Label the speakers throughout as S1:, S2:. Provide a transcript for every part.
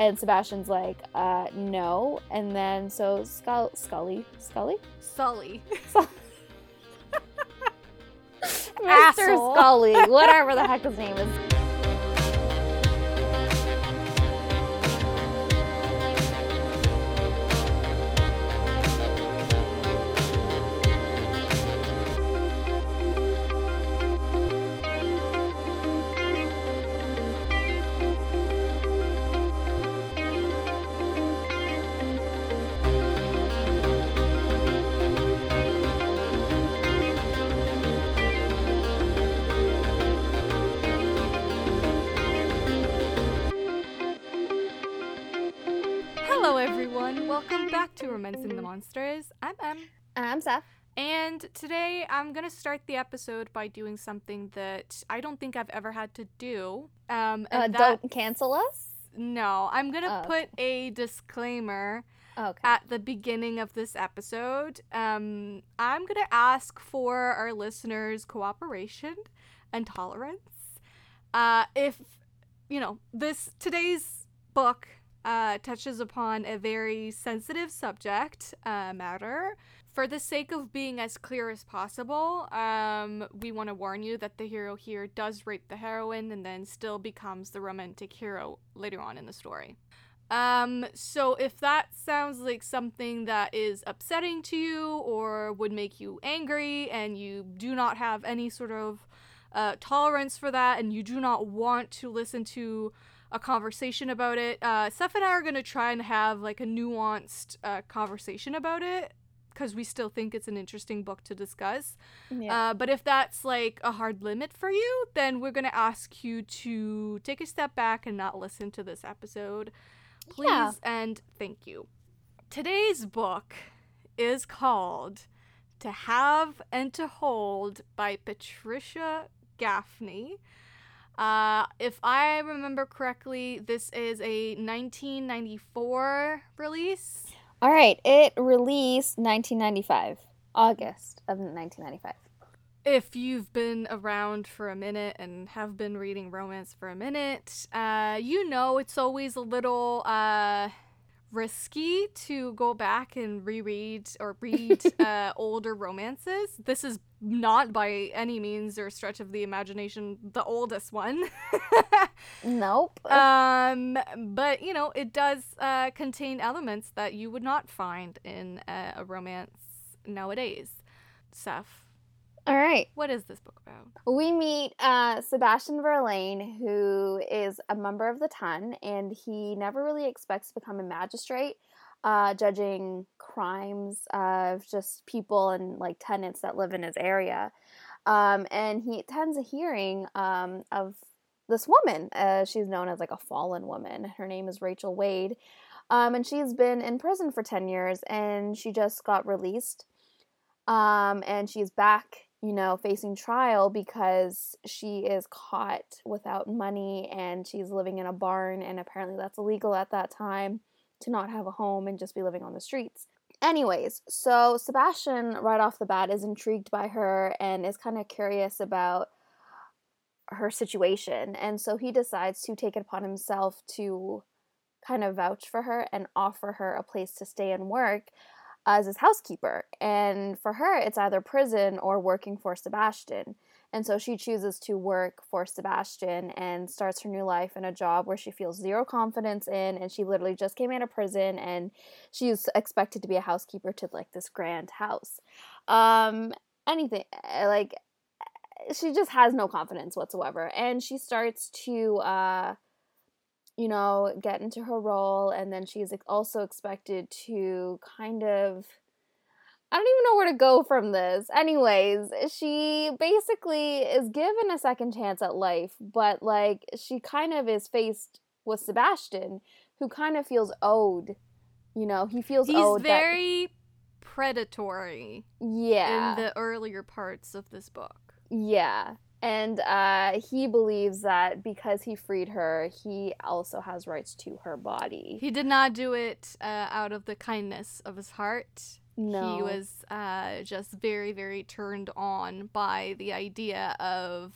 S1: And Sebastian's like, uh, no. And then so Scull- Scully, Scully,
S2: Sully.
S1: Mr. Scully, whatever the heck his name is.
S2: I'm going to start the episode by doing something that I don't think I've ever had to do. Um,
S1: Uh,
S2: that,
S1: don't cancel us.
S2: no, I'm going to
S1: Oh,
S2: put a disclaimer
S1: Okay.
S2: at the beginning of this episode. Um, I'm going to ask for our listeners' cooperation and tolerance. Uh, if, you know, this today's book uh, touches upon a very sensitive subject uh, matter. For the sake of being as clear as possible, um, we want to warn you that the hero here does rape the heroine and then still becomes the romantic hero later on in the story. Um, so if that sounds like something that is upsetting to you or would make you angry and you do not have any sort of uh, tolerance for that and you do not want to listen to a conversation about it, uh, Steph and I are going to try and have like a nuanced uh, conversation about it because we still think it's an interesting book to discuss.
S1: yeah.
S2: Uh, but if that's like a hard limit for you, then we're going to ask you to take a step back and not listen to this episode. Please
S1: Yeah.
S2: and thank you. Today's book is called To Have and to Hold by Patricia Gaffney. Uh, if I remember correctly, this is a 1994 release.
S1: All right. It released 1995, August of 1995.
S2: if you've been around for a minute and have been reading romance for a minute, uh, you know it's always a little uh, risky to go back and reread or read uh, older romances. This is not by any means or stretch of the imagination the oldest one.
S1: Nope.
S2: um, but you know it does uh, contain elements that you would not find in uh, a romance nowadays. Seth,
S1: All right.
S2: what is this book about?
S1: We meet uh, Sebastian Verlaine, who is a member of the Ton, and he never really expects to become a magistrate, uh, judging crimes of just people and like tenants that live in his area. Um, and he attends a hearing um, of this woman. Uh, she's known as like a fallen woman. Her name is Rachel Wade. Um, and she's been in prison for 10 years and she just got released. Um, and she's back, you know, facing trial because she is caught without money and she's living in a barn. And apparently that's illegal at that time to not have a home and just be living on the streets. Anyways, so Sebastian, right off the bat, is intrigued by her and is kind of curious about her situation. And so he decides to take it upon himself to kind of vouch for her and offer her a place to stay and work as his housekeeper. And for her, it's either prison or working for Sebastian. And so she chooses to work for Sebastian and starts her new life in a job where she feels zero confidence in. And she literally just came out of prison and she's expected to be a housekeeper to like this grand house. Um, anything like she just has no confidence whatsoever. And she starts to, uh, you know, get into her role. And then she's also expected to kind of. I don't even know where to go from this. Anyways, she basically is given a second chance at life, but like she kind of is faced with Sebastian, who kind of feels owed. You know, he feels
S2: He's
S1: owed.
S2: very predatory
S1: yeah.
S2: in the earlier parts of this book.
S1: Yeah. And uh, he believes that because he freed her, he also has rights to her body.
S2: He did not do it uh, out of the kindness of his heart.
S1: no.
S2: He was uh, just very, very turned on by the idea of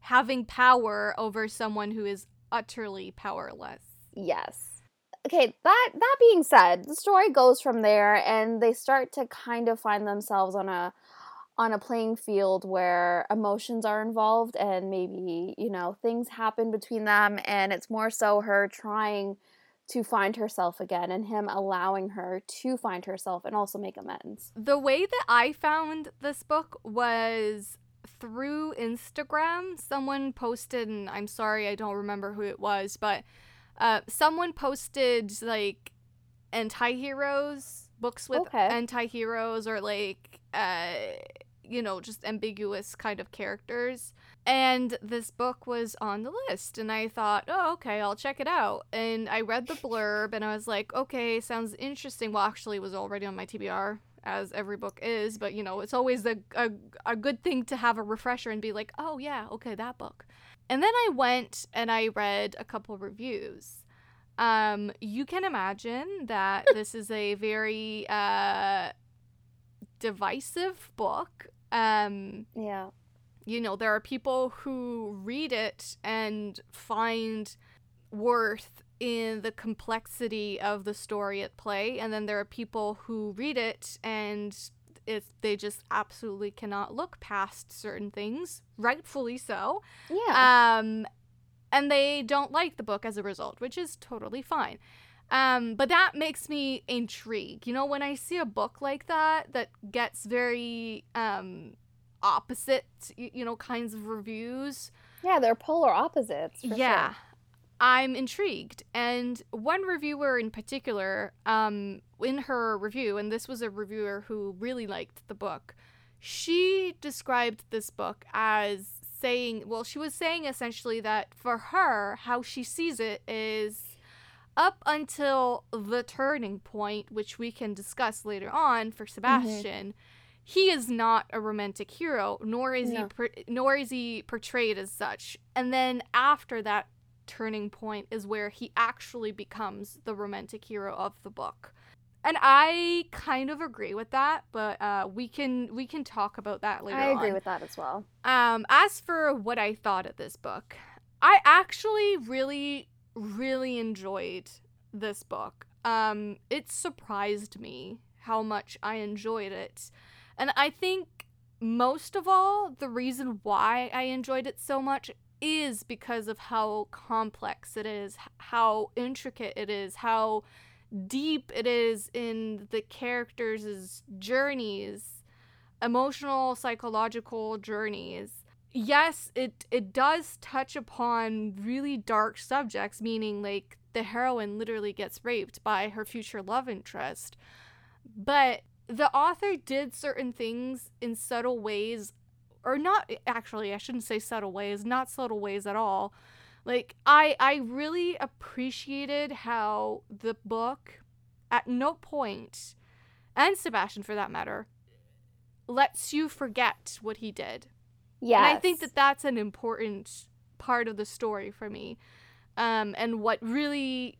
S2: having power over someone who is utterly powerless.
S1: Yes. okay, that that being said, the story goes from there and they start to kind of find themselves on a on a playing field where emotions are involved and maybe, you know, things happen between them and it's more so her trying to find herself again and him allowing her to find herself and also make amends.
S2: The way that I found this book was through Instagram. Someone posted, and I'm sorry, I don't remember who it was, but uh, someone posted like anti heroes, books with
S1: Okay.
S2: anti heroes, or like, uh, you know, just ambiguous kind of characters. And this book was on the list, and I thought, oh, okay, I'll check it out. And I read the blurb, and I was like, okay, sounds interesting. Well, actually, it was already on my TBR, as every book is, but you know, it's always a, a, a good thing to have a refresher and be like, oh, yeah, okay, that book. And then I went and I read a couple reviews. Um, you can imagine that this is a very uh, divisive book. Um,
S1: Yeah.
S2: you know, there are people who read it and find worth in the complexity of the story at play, and then there are people who read it and it, they just absolutely cannot look past certain things, rightfully so.
S1: Yeah.
S2: Um, and they don't like the book as a result, which is totally fine. Um, but that makes me intrigued. You know, when I see a book like that that gets very um opposite, you know, kinds of reviews,
S1: yeah, they're polar opposites. for
S2: yeah,
S1: sure.
S2: I'm intrigued. And one reviewer in particular, um, in her review, and this was a reviewer who really liked the book, she described this book as saying, well, she was saying essentially that for her, how she sees it is up until the turning point, which we can discuss later on for mm-hmm. Sebastian. He is not a romantic hero, nor is he per- nor is he portrayed as such. And then after that turning point is where he actually becomes the romantic hero of the book. And I kind of agree with that, but uh, we can we can talk about that later
S1: I agree
S2: on.
S1: with that as well.
S2: Um, as for what I thought of this book, I actually really, really enjoyed this book. Um, it surprised me how much I enjoyed it. And I think most of all, the reason why I enjoyed it so much is because of how complex it is, how intricate it is, how deep it is in the characters' journeys emotional psychological journeys. Yes it it does touch upon really dark subjects meaning like the heroine literally gets raped by her future love interest. But the author did certain things in subtle ways or not actually i shouldn't say subtle ways not subtle ways at all like i i really appreciated how the book at no point and sebastian for that matter lets you forget what he did
S1: Yeah.
S2: and I think that that's an important part of the story for me. Um, and what really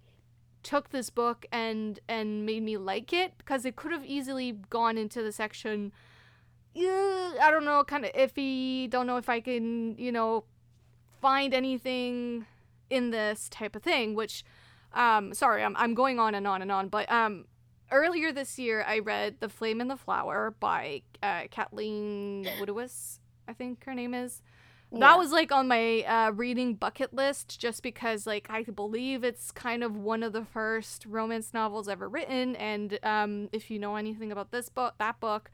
S2: took this book and and made me like it because it could have easily gone into the section "Yeah, I don't know, kind of iffy, don't know if I can, you know, find anything in this type of thing, which um sorry, I'm I'm going on and on and on, but um earlier this year I read The Flame and the Flower by uh, Kathleen Woodiwiss, I think her name is.
S1: Yeah.
S2: That was like on my uh, reading bucket list just because like I believe it's kind of one of the first romance novels ever written and um, if you know anything about this book that book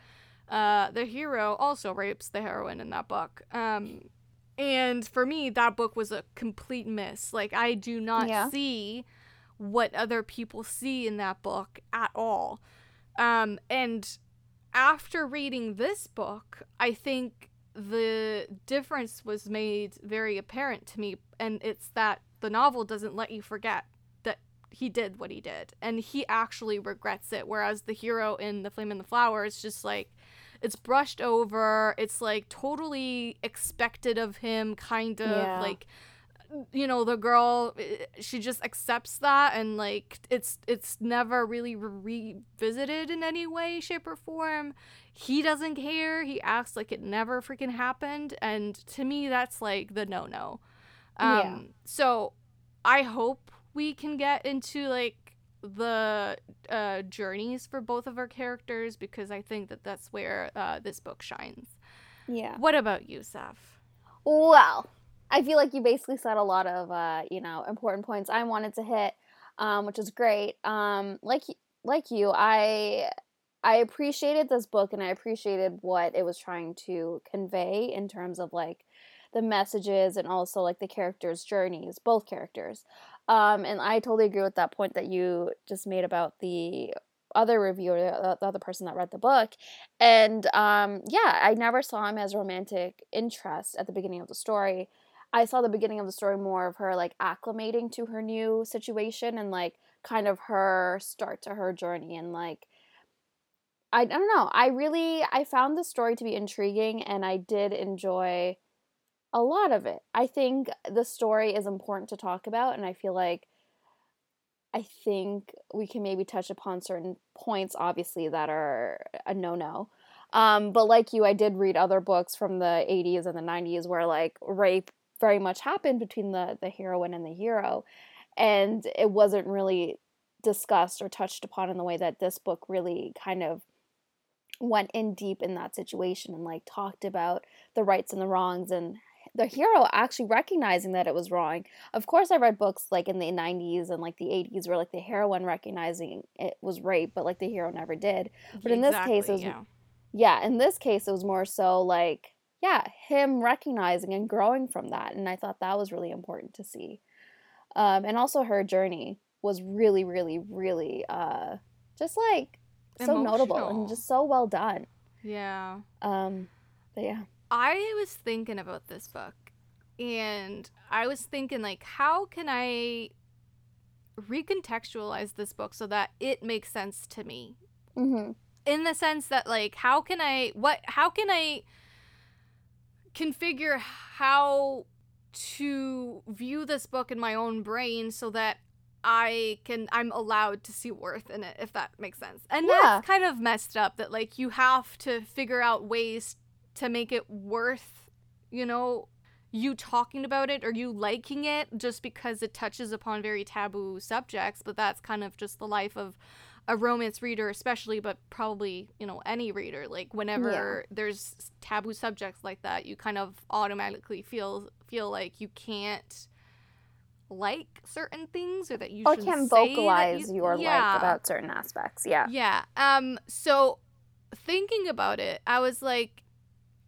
S2: uh, the hero also rapes the heroine in that book um, and for me that book was a complete miss like I do not
S1: Yeah.
S2: see what other people see in that book at all um, and after reading this book I think the difference was made very apparent to me and it's that the novel doesn't let you forget that he did what he did and he actually regrets it whereas the hero in the flame and the flower is just like it's brushed over it's like totally expected of him kind of
S1: Yeah.
S2: like you know the girl eh, she just accepts that and like it's it's never really revisited in any way shape or form he doesn't care he acts like it never freaking happened and to me that's like the no-no um
S1: Yeah.
S2: so i hope we can get into like the uh, journeys for both of our characters because I think that that's where uh, this book shines.
S1: Yeah.
S2: What about you, Seth?
S1: Well, I feel like you basically said a lot of uh, you know important points I wanted to hit, um, which is great. Um, like like you, I I appreciated this book and I appreciated what it was trying to convey in terms of like the messages and also like the characters' journeys, both characters. Um, and I totally agree with that point that you just made about the other reviewer, the, the other person that read the book. And um, yeah, I never saw him as romantic interest at the beginning of the story. I saw the beginning of the story more of her like acclimating to her new situation and like kind of her start to her journey and like I, I don't know. I really I found the story to be intriguing and I did enjoy a lot of it. I think the story is important to talk about and I feel like I think we can maybe touch upon certain points obviously that are a no-no. Um, but like you, I did read other books from the 80s and the 90s where like rape very much happened between the the heroine and the hero and it wasn't really discussed or touched upon in the way that this book really kind of went in deep in that situation and like talked about the rights and the wrongs and the hero actually recognizing that it was wrong. Of course, I read books like in the 90s and like the 80s where like the heroine recognizing it was rape, but like the hero never did. But in
S2: exactly,
S1: this case, it was,
S2: yeah.
S1: yeah, in this case, it was more so like, yeah, him recognizing and growing from that. And I thought that was really important to see. Um, and also her journey was really, really, really uh, just like so notable and just so well done.
S2: Yeah.
S1: Um, but yeah.
S2: I was thinking about this book and I was thinking like how can I recontextualize this book so that it makes sense to me
S1: Mm-hmm.
S2: in the sense that like how can I what how can I configure how to view this book in my own brain so that I can I'm allowed to see worth in it if that makes sense. And
S1: Yeah.
S2: that's kind of messed up that like you have to figure out ways to make it worth, you know, you talking about it or you liking it just because it touches upon very taboo subjects, but that's kind of just the life of a romance reader especially but probably you know any reader like whenever there's taboo subjects like that you kind of automatically feel feel like you can't like certain things or that you
S1: Or can vocalize
S2: you-
S1: your
S2: yeah.
S1: like about certain aspects. Yeah.
S2: Yeah. Um so thinking about it, I was like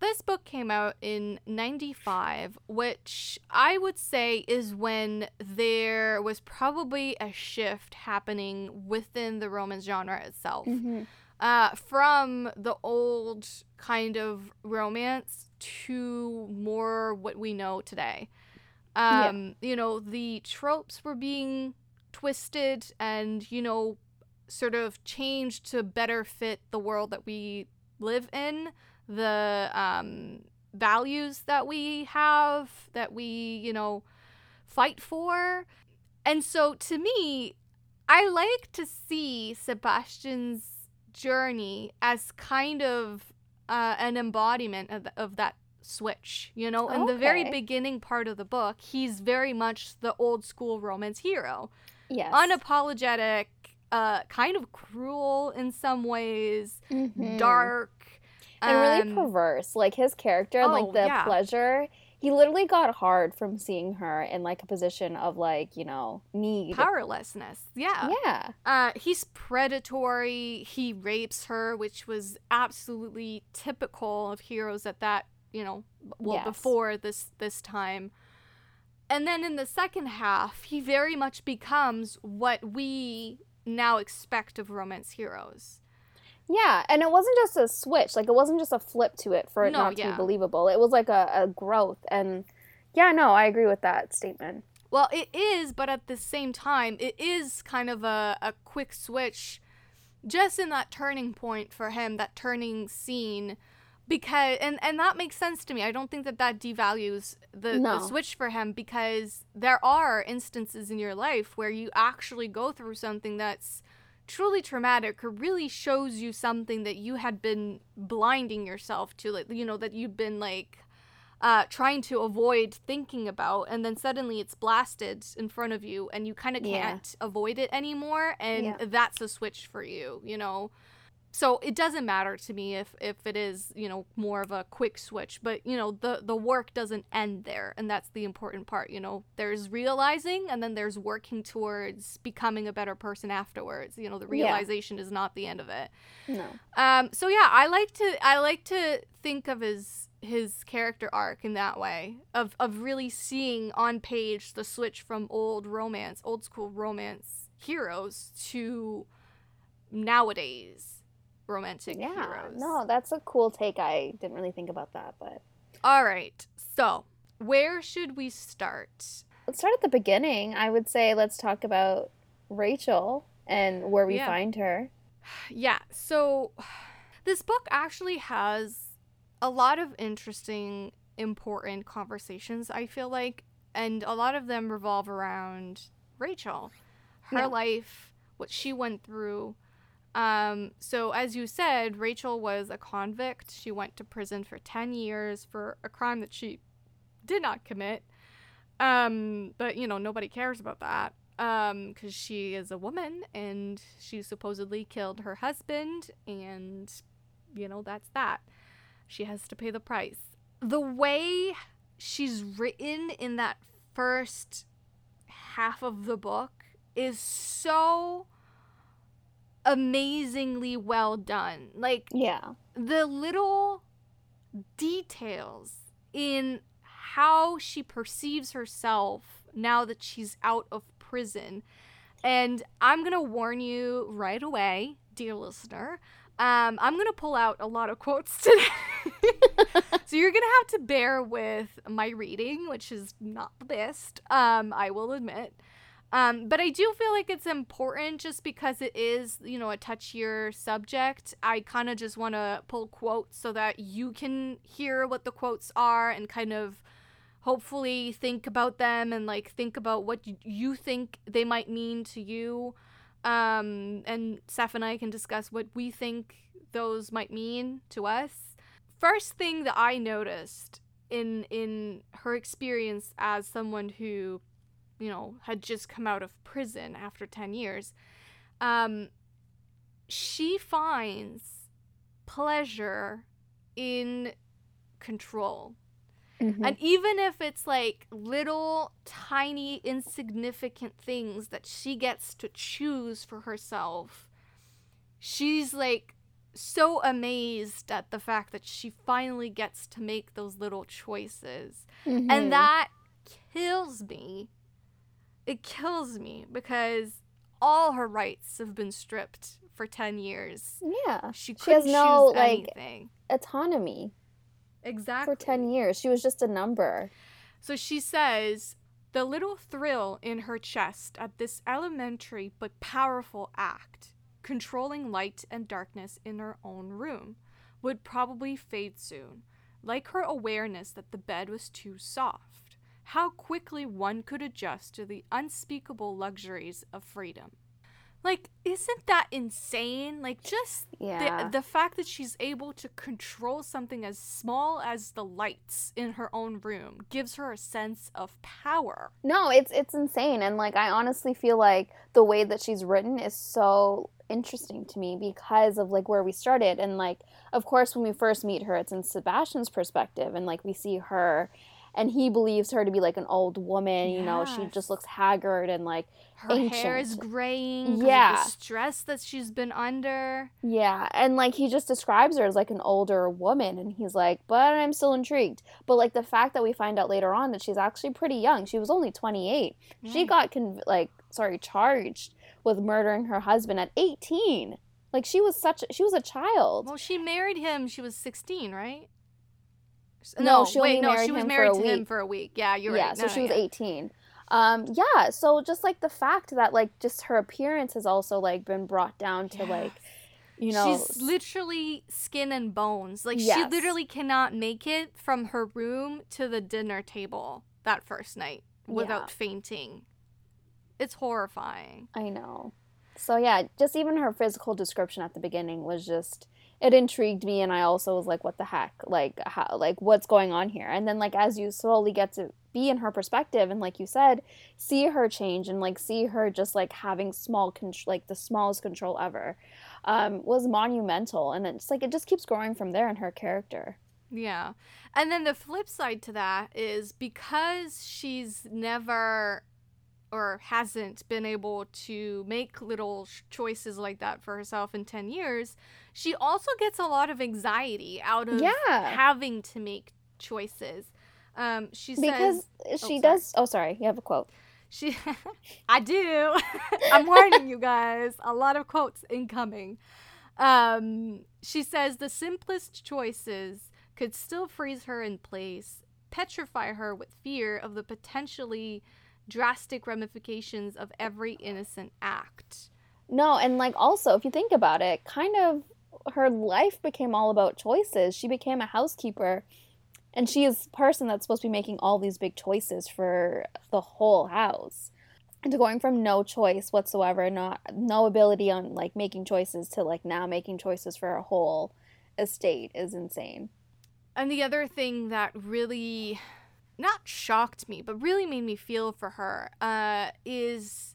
S2: this book came out in 95, which I would say is when there was probably a shift happening within the romance genre itself.
S1: Mm-hmm.
S2: Uh, from the old kind of romance to more what we know today.
S1: Yeah.
S2: Um, You know, the tropes were being twisted and, you know, sort of changed to better fit the world that we live in, the um, values that we have, that we, you know, fight for. And so to me, I like to see Sebastian's journey as kind of uh, an embodiment of, of that switch. You know, in the very beginning part of the book, he's very much the old school romance hero
S1: Yes.
S2: unapologetic, uh, kind of cruel in some ways,
S1: Mhm.
S2: dark,
S1: and really
S2: um,
S1: perverse. Like his character,
S2: oh,
S1: like the
S2: yeah.
S1: pleasure. He literally got hard from seeing her in like a position of like you know need.
S2: powerlessness. Yeah.
S1: Yeah.
S2: Uh, he's predatory. He rapes her, which was absolutely typical of heroes at that, you know, well
S1: Yes.
S2: before this this time. And then in the second half, he very much becomes what we now expect of romance heroes.
S1: Yeah, and it wasn't just a switch. Like it wasn't just a flip to it for it
S2: No,
S1: not to
S2: yeah.
S1: be believable. It was like a, a growth, and yeah, no, I agree with that statement.
S2: Well, it is, but at the same time, it is kind of a, a quick switch just in that turning point for him, that turning scene. Because, and, and that makes sense to me. I don't think that that devalues the, the switch for him because there are instances in your life where you actually go through something that's truly traumatic or really shows you something that you had been blinding yourself to, like, you know, that you'd been like, uh, trying to avoid thinking about, and then suddenly it's blasted in front of you, and you kind of can't avoid it anymore, and
S1: Yeah.
S2: that's a switch for you, you know. So it doesn't matter to me if if it is you know more of a quick switch, but you know the the work doesn't end there, and that's the important part. You know, there's realizing, and then there's working towards becoming a better person afterwards. You know, the
S1: Yeah.
S2: realization is not the end of it.
S1: No.
S2: Um, so yeah, I like to I like to think of his his character arc in that way of of really seeing on page the switch from old romance, old school romance heroes to nowadays romantic
S1: Yeah.
S2: heroes.
S1: No, that's a cool take. I didn't really think about that, but
S2: All right. So, where should we start?
S1: let's start at the beginning. I would say let's talk about Rachel and where we
S2: Yeah.
S1: find her.
S2: Yeah, so this book actually has a lot of interesting, important conversations, I feel like, and a lot of them revolve around Rachel, her
S1: Yeah.
S2: life, what she went through. Um, so, as you said, Rachel was a convict. She went to prison for 10 years for a crime that she did not commit. Um, but, you know, nobody cares about that um because she is a woman and she supposedly killed her husband and you know that's that she has to pay the price the way she's written in that first half of the book is so amazingly well done like
S1: Yeah.
S2: the little details in how she perceives herself now that she's out of prison. And I'm going to warn you right away, dear listener. Um, I'm going to pull out a lot of quotes today. so you're going to have to bear with my reading, which is not the best, um, I will admit. Um, but I do feel like it's important just because it is, you know, a touchier subject. I kind of just want to pull quotes so that you can hear what the quotes are and kind of hopefully think about them and like think about what you think they might mean to you. Um, and Seth and I can discuss what we think those might mean to us. First thing that I noticed in in her experience as someone who you know, had just come out of prison after 10 years, um, she finds pleasure in control.
S1: Mhm.
S2: And even if it's like little, tiny, insignificant things that she gets to choose for herself, she's like so amazed at the fact that she finally gets to make those little choices.
S1: Mhm.
S2: And that kills me. It kills me because all her rights have been stripped for 10 years.
S1: yeah,
S2: She
S1: She has
S2: couldn't
S1: no,
S2: choose
S1: like,
S2: anything.
S1: autonomy
S2: Exactly.
S1: for 10 years. She was just a number.
S2: So she says, the little thrill in her chest at this elementary but powerful act, controlling light and darkness in her own room, would probably fade soon, like her awareness that the bed was too soft. How quickly one could adjust to the unspeakable luxuries of freedom. Like, isn't that insane? Like, just
S1: Yeah.
S2: the, the fact that she's able to control something as small as the lights in her own room gives her a sense of power.
S1: No, it's it's insane and like I honestly feel like the way that she's written is so interesting to me because of like where we started and like of course when we first meet her it's in Sebastian's perspective and like we see her and he believes her to be like an old woman, you know, she just looks haggard and like
S2: Her hair is
S1: graying.
S2: graying. 'cause of
S1: Yeah.
S2: the stress that she's been under.
S1: Yeah, and like he just describes her as like an older woman, and he's like, but I'm still intrigued. But like the fact that we find out later on that she's actually pretty young, she was only 28. She got conv- like sorry charged with murdering her husband at 18. Like she was such she was a child.
S2: Well, she married him. She was 16, right?
S1: No, she
S2: wait,
S1: only
S2: no,
S1: married
S2: she was
S1: him for
S2: married
S1: a
S2: to him
S1: week.
S2: for a week. Yeah, you're
S1: yeah,
S2: right.
S1: so
S2: No,
S1: she
S2: no,
S1: was
S2: yeah.
S1: 18. Um yeah, so just like the fact that like just her appearance has also like been brought down to like you know
S2: she's literally skin and bones. Like she literally cannot make it from her room to the dinner table that first night without
S1: Yeah.
S2: fainting. It's horrifying.
S1: I know. So yeah, just even her physical description at the beginning was just it intrigued me and I also was like what the heck? Like how like what's going on here? And then like as you slowly get to be in her perspective and like you said see her change and like see her just like having small like the smallest control ever um was monumental. And it's like it just keeps growing from there in her character.
S2: Yeah. And then the flip side to that is because she's never or hasn't been able to make little choices like that for herself in 10 years, she also gets a lot of anxiety out of
S1: yeah.
S2: having to make choices. Um, she
S1: because
S2: says,
S1: she oh, does. Oh, sorry, you have a quote.
S2: She, I do. I'm warning you guys. A lot of quotes incoming. Um, she says the simplest choices could still freeze her in place, petrify her with fear of the potentially drastic ramifications of every innocent act.
S1: No, and like also, if you think about it, kind of her life became all about choices. She became a housekeeper and she is a person that's supposed to be making all these big choices for the whole house. And to going from no choice whatsoever, not no ability on like making choices to like now making choices for a whole estate is insane.
S2: And the other thing that really not shocked me, but really made me feel for her uh, is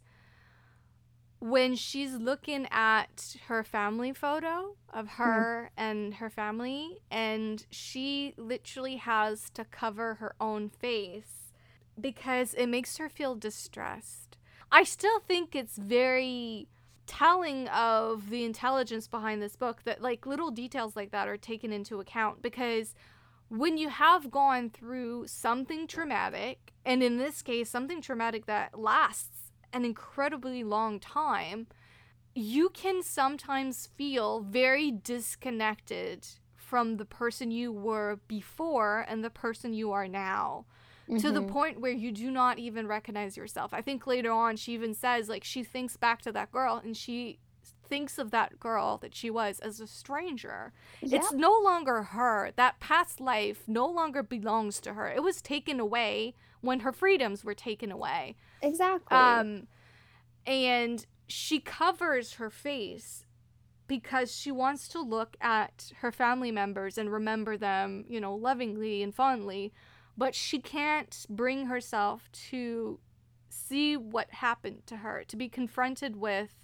S2: when she's looking at her family photo of hmm. her mm. and her family, and she literally has to cover her own face because it makes her feel distressed. I still think it's very telling of the intelligence behind this book that like little details like that are taken into account because when you have gone through something traumatic, and in this case, something traumatic that lasts an incredibly long time, you can sometimes feel very disconnected from the person you were before and the person you are now. Mm-hmm. To the mm-hmm. point where you do not even recognize yourself. I think later on she even says, like, she thinks back to that girl and she thinks of that girl that she was as a stranger. It's no longer her. That past life no longer belongs to her. It was taken away when her freedoms were taken away.
S1: Exactly.
S2: Um and she covers her face because she wants to look at her family members and remember them, you know, lovingly and fondly, but she can't bring herself to see what happened to her, to be confronted with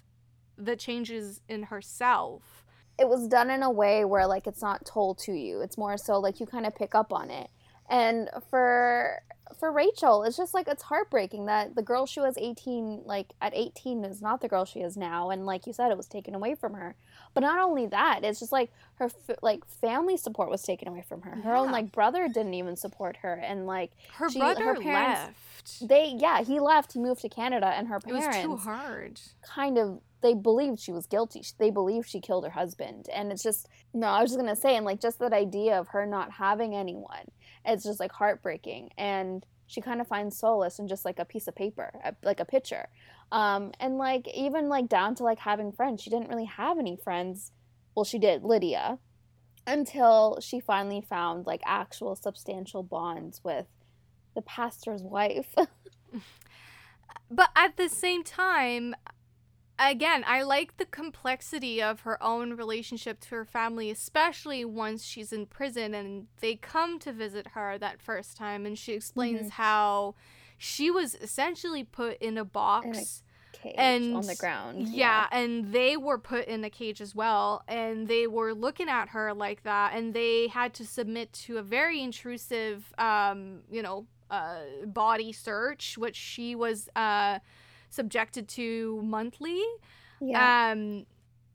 S2: the changes in herself.
S1: It was done in a way where like it's not told to you. It's more so like you kind of pick up on it. And for for Rachel, it's just like it's heartbreaking that the girl she was 18 like at 18 is not the girl she is now and like you said it was taken away from her. But not only that, it's just like her like family support was taken away from her. Her yeah. own like brother didn't even support her and like
S2: her she, brother her parents, left.
S1: They yeah, he left. He moved to Canada and her parents
S2: It was too hard.
S1: kind of they believed she was guilty. They believed she killed her husband. And it's just, no, I was just going to say, and like just that idea of her not having anyone, it's just like heartbreaking. And she kind of finds solace in just like a piece of paper, like a picture. Um, and like even like down to like having friends. She didn't really have any friends. Well, she did, Lydia, until she finally found like actual substantial bonds with the pastor's wife.
S2: but at the same time, again, I like the complexity of her own relationship to her family, especially once she's in prison and they come to visit her that first time, and she explains mm-hmm. how she was essentially put in a box.
S1: and on the ground.
S2: Yeah, yeah, and they were put in a cage as well, and they were looking at her like that, and they had to submit to a very intrusive, um, you know, uh, body search, which she was, uh, subjected to monthly. Yeah. Um,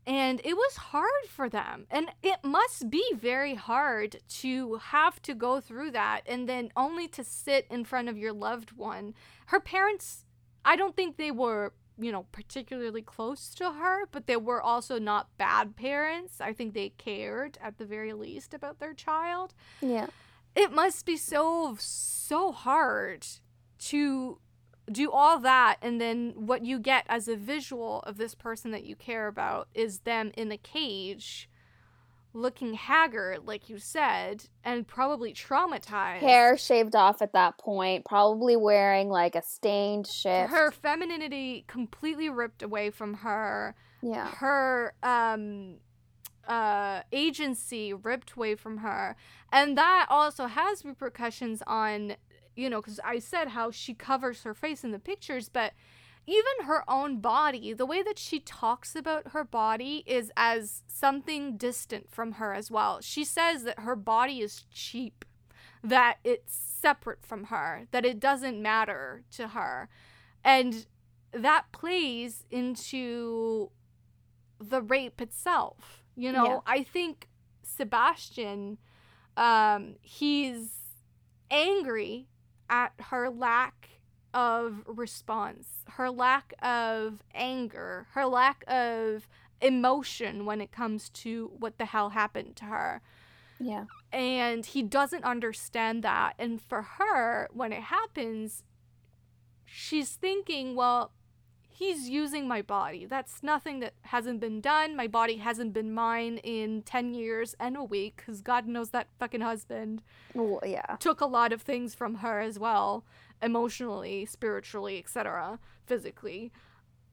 S2: and it was hard for them. And it must be very hard to have to go through that and then only to sit in front of your loved one. Her parents, I don't think they were, you know, particularly close to her, but they were also not bad parents. I think they cared at the very least about their child.
S1: Yeah.
S2: It must be so, so hard to do all that and then what you get as a visual of this person that you care about is them in a cage looking haggard like you said and probably traumatized.
S1: Hair shaved off at that point probably wearing like a stained shift.
S2: Her femininity completely ripped away from her.
S1: Yeah.
S2: Her um uh, agency ripped away from her. And that also has repercussions on, you know, because I said how she covers her face in the pictures, but even her own body, the way that she talks about her body is as something distant from her as well. She says that her body is cheap, that it's separate from her, that it doesn't matter to her. And that plays into the rape itself. You know,
S1: Yeah.
S2: I think Sebastian, um, he's angry at her lack of response, her lack of anger, her lack of emotion when it comes to what the hell happened to her.
S1: Yeah.
S2: And he doesn't understand that. And for her, when it happens, she's thinking, well, he's using my body. That's nothing that hasn't been done. My body hasn't been mine in 10 years and a week because God knows that fucking husband
S1: Well, yeah.
S2: took a lot of things from her as well emotionally, spiritually, etc., physically.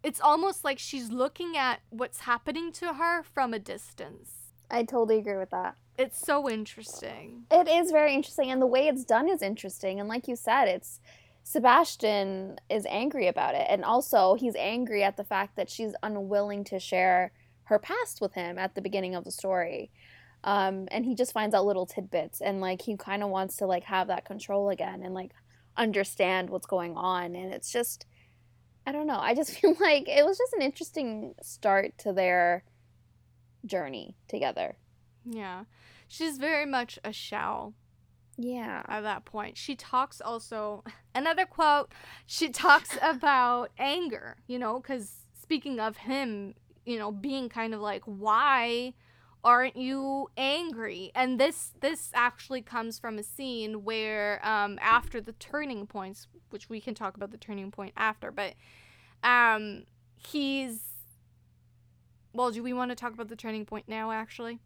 S2: It's almost like she's looking at what's happening to her from a distance.
S1: I totally agree with that.
S2: It's so interesting.
S1: It is very interesting, and the way it's done is interesting. And like you said, it's Sebastian is angry about it, and also he's angry at the fact that she's unwilling to share her past with him at the beginning of the story. Um, and he just finds out little tidbits, and like he kind of wants to like have that control again, and like understand what's going on. And it's just, I don't know. I just feel like it was just an interesting start to their journey together.
S2: Yeah. She's very much a shell
S1: Yeah.
S2: at that point. She talks also, another quote, she talks about anger, you know, because speaking of him, you know, being kind of like, why aren't you angry? And this this actually comes from a scene where um after the turning points, which we can talk about the turning point after, but um he's well, do we want to talk about the turning point now actually?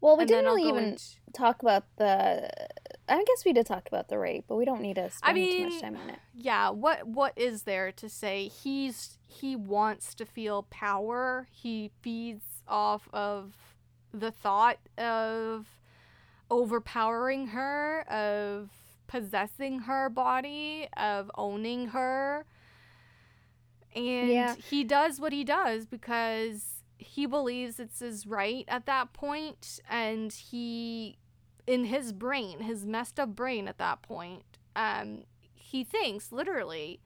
S1: Well, we
S2: and
S1: didn't really even
S2: into-
S1: talk about the. I guess we did talk about the rape, but we don't need to spend too
S2: mean,
S1: much time on it.
S2: yeah what what is there to say he's he wants to feel power he feeds off of the thought of overpowering her of possessing her body of owning her and
S1: Yeah.
S2: he does what he does because he believes it's his right at that point and he in his brain his messed up brain at that point um he thinks literally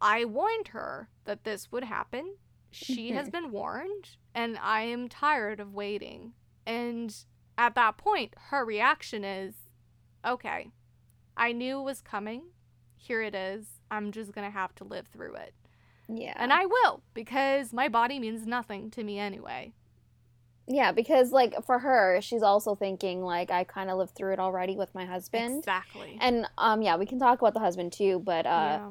S2: i warned her that this would happen. She has
S1: Mhm.
S2: been warned and i am tired of waiting. And at that point her reaction is okay i knew it was coming. Here it is. I'm just gonna have to live through it.
S1: Yeah,
S2: and I will because my body means nothing to me anyway.
S1: Yeah, because like for her, she's also thinking like I kind of lived through it already with my husband,
S2: Exactly.
S1: and um, yeah, we can talk about the husband too, but uh,
S2: yeah.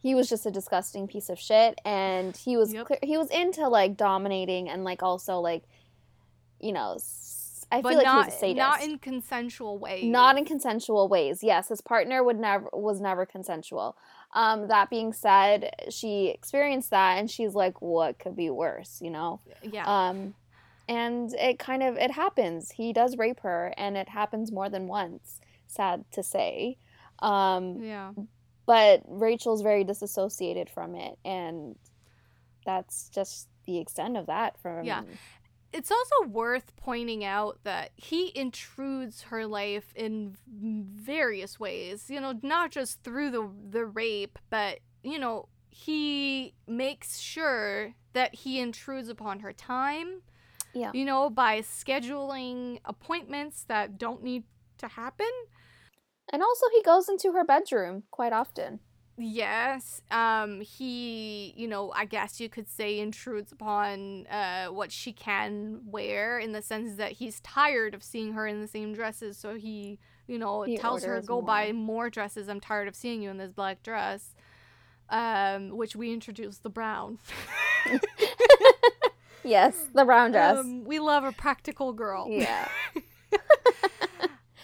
S1: he was just a disgusting piece of shit, and he was
S2: Yep.
S1: clear, he was into like dominating and like also like, you know, I
S2: But
S1: feel like
S2: not
S1: he was a sadist.
S2: not in consensual ways.
S1: not in consensual ways. Yes, his partner would never was never consensual. Um, that being said, she experienced that, and she's like, "What could be worse?" You know.
S2: yeah.
S1: Um, and it kind of it happens. He does rape her, and it happens more than once. Sad to say. Um,
S2: yeah.
S1: but Rachel's very disassociated from it, and that's just the extent of that. From
S2: Yeah. It's also worth pointing out that he intrudes her life in various ways. You know, not just through the the rape, but you know, he makes sure that he intrudes upon her time.
S1: Yeah.
S2: You know, by scheduling appointments that don't need to happen.
S1: and also he goes into her bedroom quite often.
S2: Yes. Um he, you know, I guess you could say intrudes upon uh what she can wear in the sense that he's tired of seeing her in the same dresses, so he, you know,
S1: He
S2: tells her go buy
S1: more.
S2: more dresses. I'm tired of seeing you in this black dress. Um which we introduced the brown.
S1: Yes, the brown dress.
S2: Um, we love a practical girl.
S1: yeah.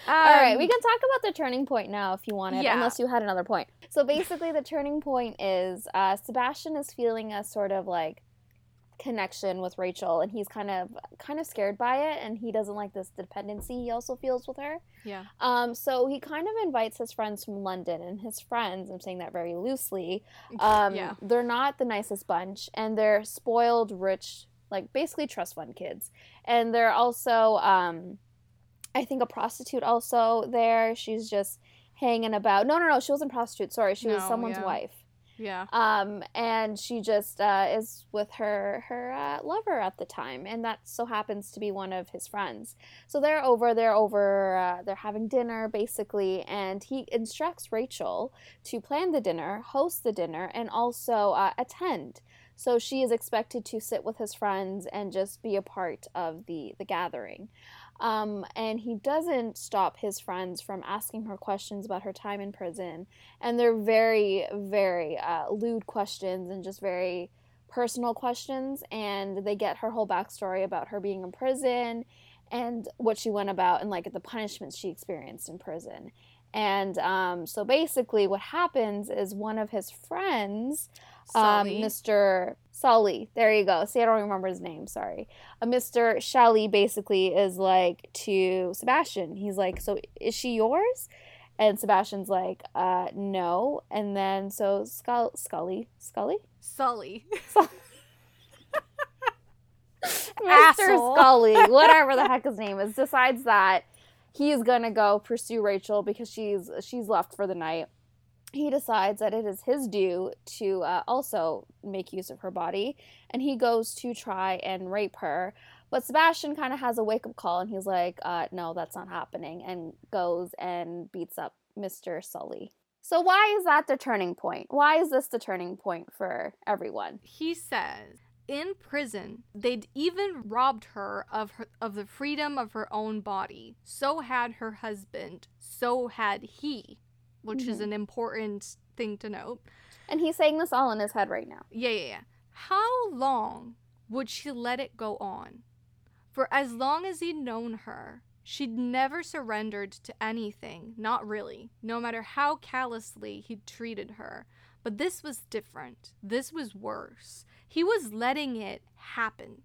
S1: All right, we
S2: Um,
S1: can talk about the turning point now if you wanted,
S2: Yeah.
S1: unless you had another point. So basically, the turning point is uh, Sebastian is feeling a sort of like connection with Rachel and he's kind of kind of scared by it and he doesn't like this dependency he also feels with her.
S2: Yeah.
S1: Um so he kind of invites his friends from London and his friends, I'm saying that very loosely, um
S2: yeah.
S1: they're not the nicest bunch and they're spoiled rich like basically trust fund kids. And they're also um I think a prostitute also there. She's just hanging about. No, no, no, she wasn't prostitute. Sorry, she was someone's
S2: yeah.
S1: wife
S2: Yeah.
S1: um, and she just uh, is with her her uh, lover at the time, and that so happens to be one of his friends. So they're over, they're over, uh, they're having dinner basically, and he instructs Rachel to plan the dinner, host the dinner, and also uh, attend. So she is expected to sit with his friends and just be a part of the the gathering. Um, and he doesn't stop his friends from asking her questions about her time in prison. And they're very very uh, lewd questions and just very personal questions. And they get her whole backstory about her being in prison and what she went about and like the punishments she experienced in prison. And um, so basically what happens is one of his friends um, Mr. Sully. There you go. See, I don't remember his name. Sorry. Uh, Mr. Shelley basically is like to Sebastian. He's like, "So is she yours?" And Sebastian's like, "Uh, no." And then so Scull- Scully, Scully,
S2: Sully.
S1: Mr. Scully, whatever the heck his name is, decides that he's gonna go pursue Rachel because she's she's left for the night. He decides that it is his due to uh, also make use of her body, and he goes to try and rape her. But Sebastian kind of has a wake up call, and he's like, uh, "No, that's not happening," and goes and beats up Mister Sully. So why is that the turning point? Why is this the turning point for everyone?
S2: he says in prison they'd even robbed her of her of the freedom of her own body so had her husband so had he which is
S1: Mhm.
S2: an important thing to note.
S1: And he's saying this all in his head right now.
S2: yeah yeah yeah. How long would she let it go on? For as long as he'd known her she'd never surrendered to anything. Not really. No matter how callously he'd treated her. But this was different. This was worse. He was letting it happen.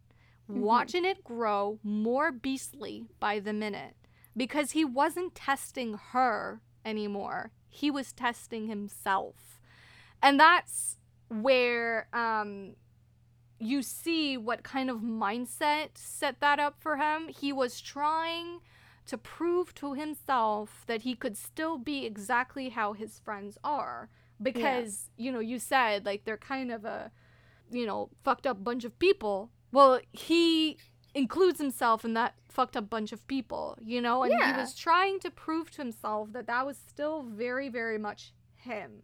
S1: Mhm.
S2: watching it grow more beastly by the minute. Because he wasn't testing her anymore he was testing himself. And that's where um you see what kind of mindset set that up for him. He was trying to prove to himself that he could still be exactly how his friends are. Because you know you said like they're kind of a you know fucked up bunch of people. Well he includes himself in that fucked up bunch of people you know? And
S1: Yeah.
S2: he was trying to prove to himself that that was still very very much him.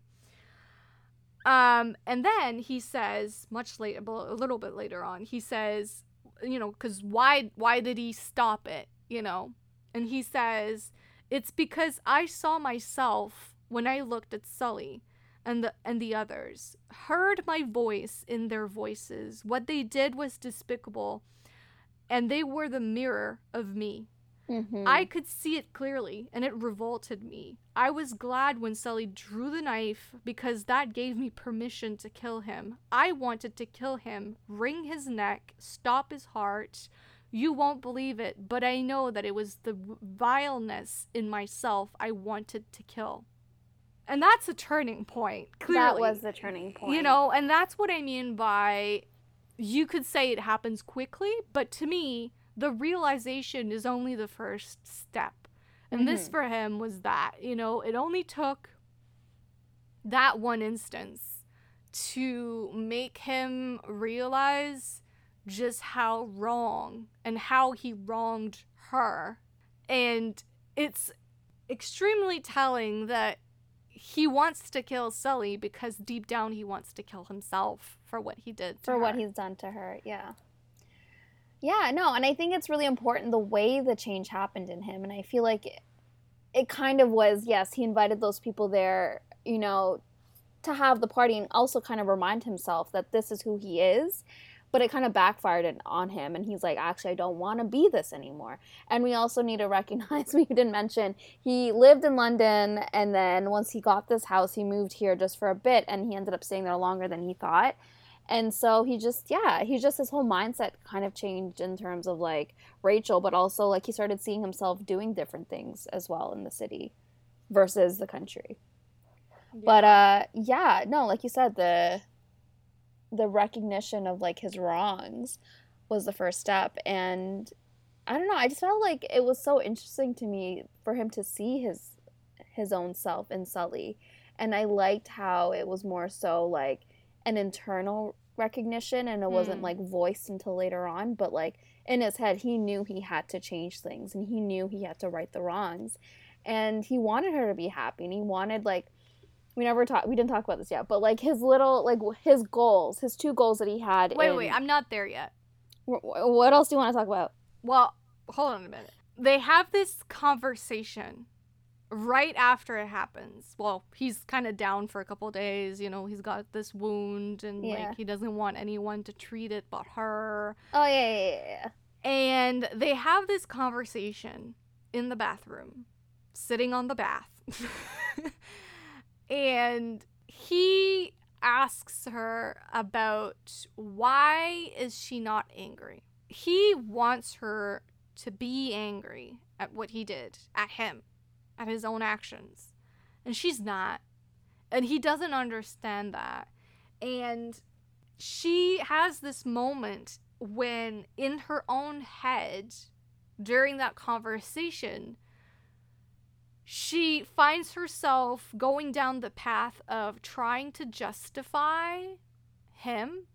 S2: Um and then he says much later a little bit later on he says you know cuz why why did he stop it you know? And he says it's because I saw myself when I looked at Sully and the and the others heard my voice in their voices. What they did was despicable and they were the mirror of me
S1: Mm-hmm.
S2: I could see it clearly, and it revolted me. I was glad when Sully drew the knife because that gave me permission to kill him. I wanted to kill him, wring his neck, stop his heart. You won't believe it, but I know that it was the vileness in myself I wanted to kill. And that's a turning point, clearly.
S1: that was the turning point.
S2: You know, and that's what I mean by you could say it happens quickly, but to me, the realization is only the first step. And this
S1: Mhm.
S2: for him was that, you know, it only took that one instance to make him realize just how wrong and how he wronged her. And it's extremely telling that he wants to kill Sully because deep down he wants to kill himself for what he did to
S1: for what he's done to her. Yeah. Yeah, no, and I think it's really important the way the change happened in him. And I feel like it, it kind of was, yes, he invited those people there, you know, to have the party and also kind of remind himself that this is who he is. But it kind of backfired it on him, and he's like, actually, I don't want to be this anymore. And we also need to recognize, we didn't mention, he lived in London, and then once he got this house, he moved here just for a bit, and he ended up staying there longer than he thought And so he just, yeah, he just, his whole mindset kind of changed in terms of like Rachel, but also like he started seeing himself doing different things as well in the city versus the country. Yeah. But uh yeah, no, like you said, the the recognition of like his wrongs was the first step and I don't know, I just felt like it was so interesting to me for him to see his his own self in Sully. And I liked how it was more so like an internal recognition and it mm. wasn't like voiced until later on, but like in his head he knew he had to change things and he knew he had to right the wrongs. And he wanted her to be happy and he wanted like we never talked we didn't talk about this yet, but like his little like his goals, his two goals that he had
S2: Wait, in, wait, I'm not there yet.
S1: What else do you want to talk about?
S2: Well, hold on a minute. They have this conversation right after it happens. Well, he's kind of down for a couple days. You know, he's got this wound and yeah. like he doesn't want anyone to treat it but her.
S1: Oh yeah, yeah, yeah.
S2: And they have this conversation in the bathroom, sitting on the bath. and he asks her about why is she not angry? He wants her to be angry at what he did, at him, at his own actions. And she's not. And he doesn't understand that. And she has this moment when, in her own head, during that conversation, she finds herself going down the path of trying to justify him,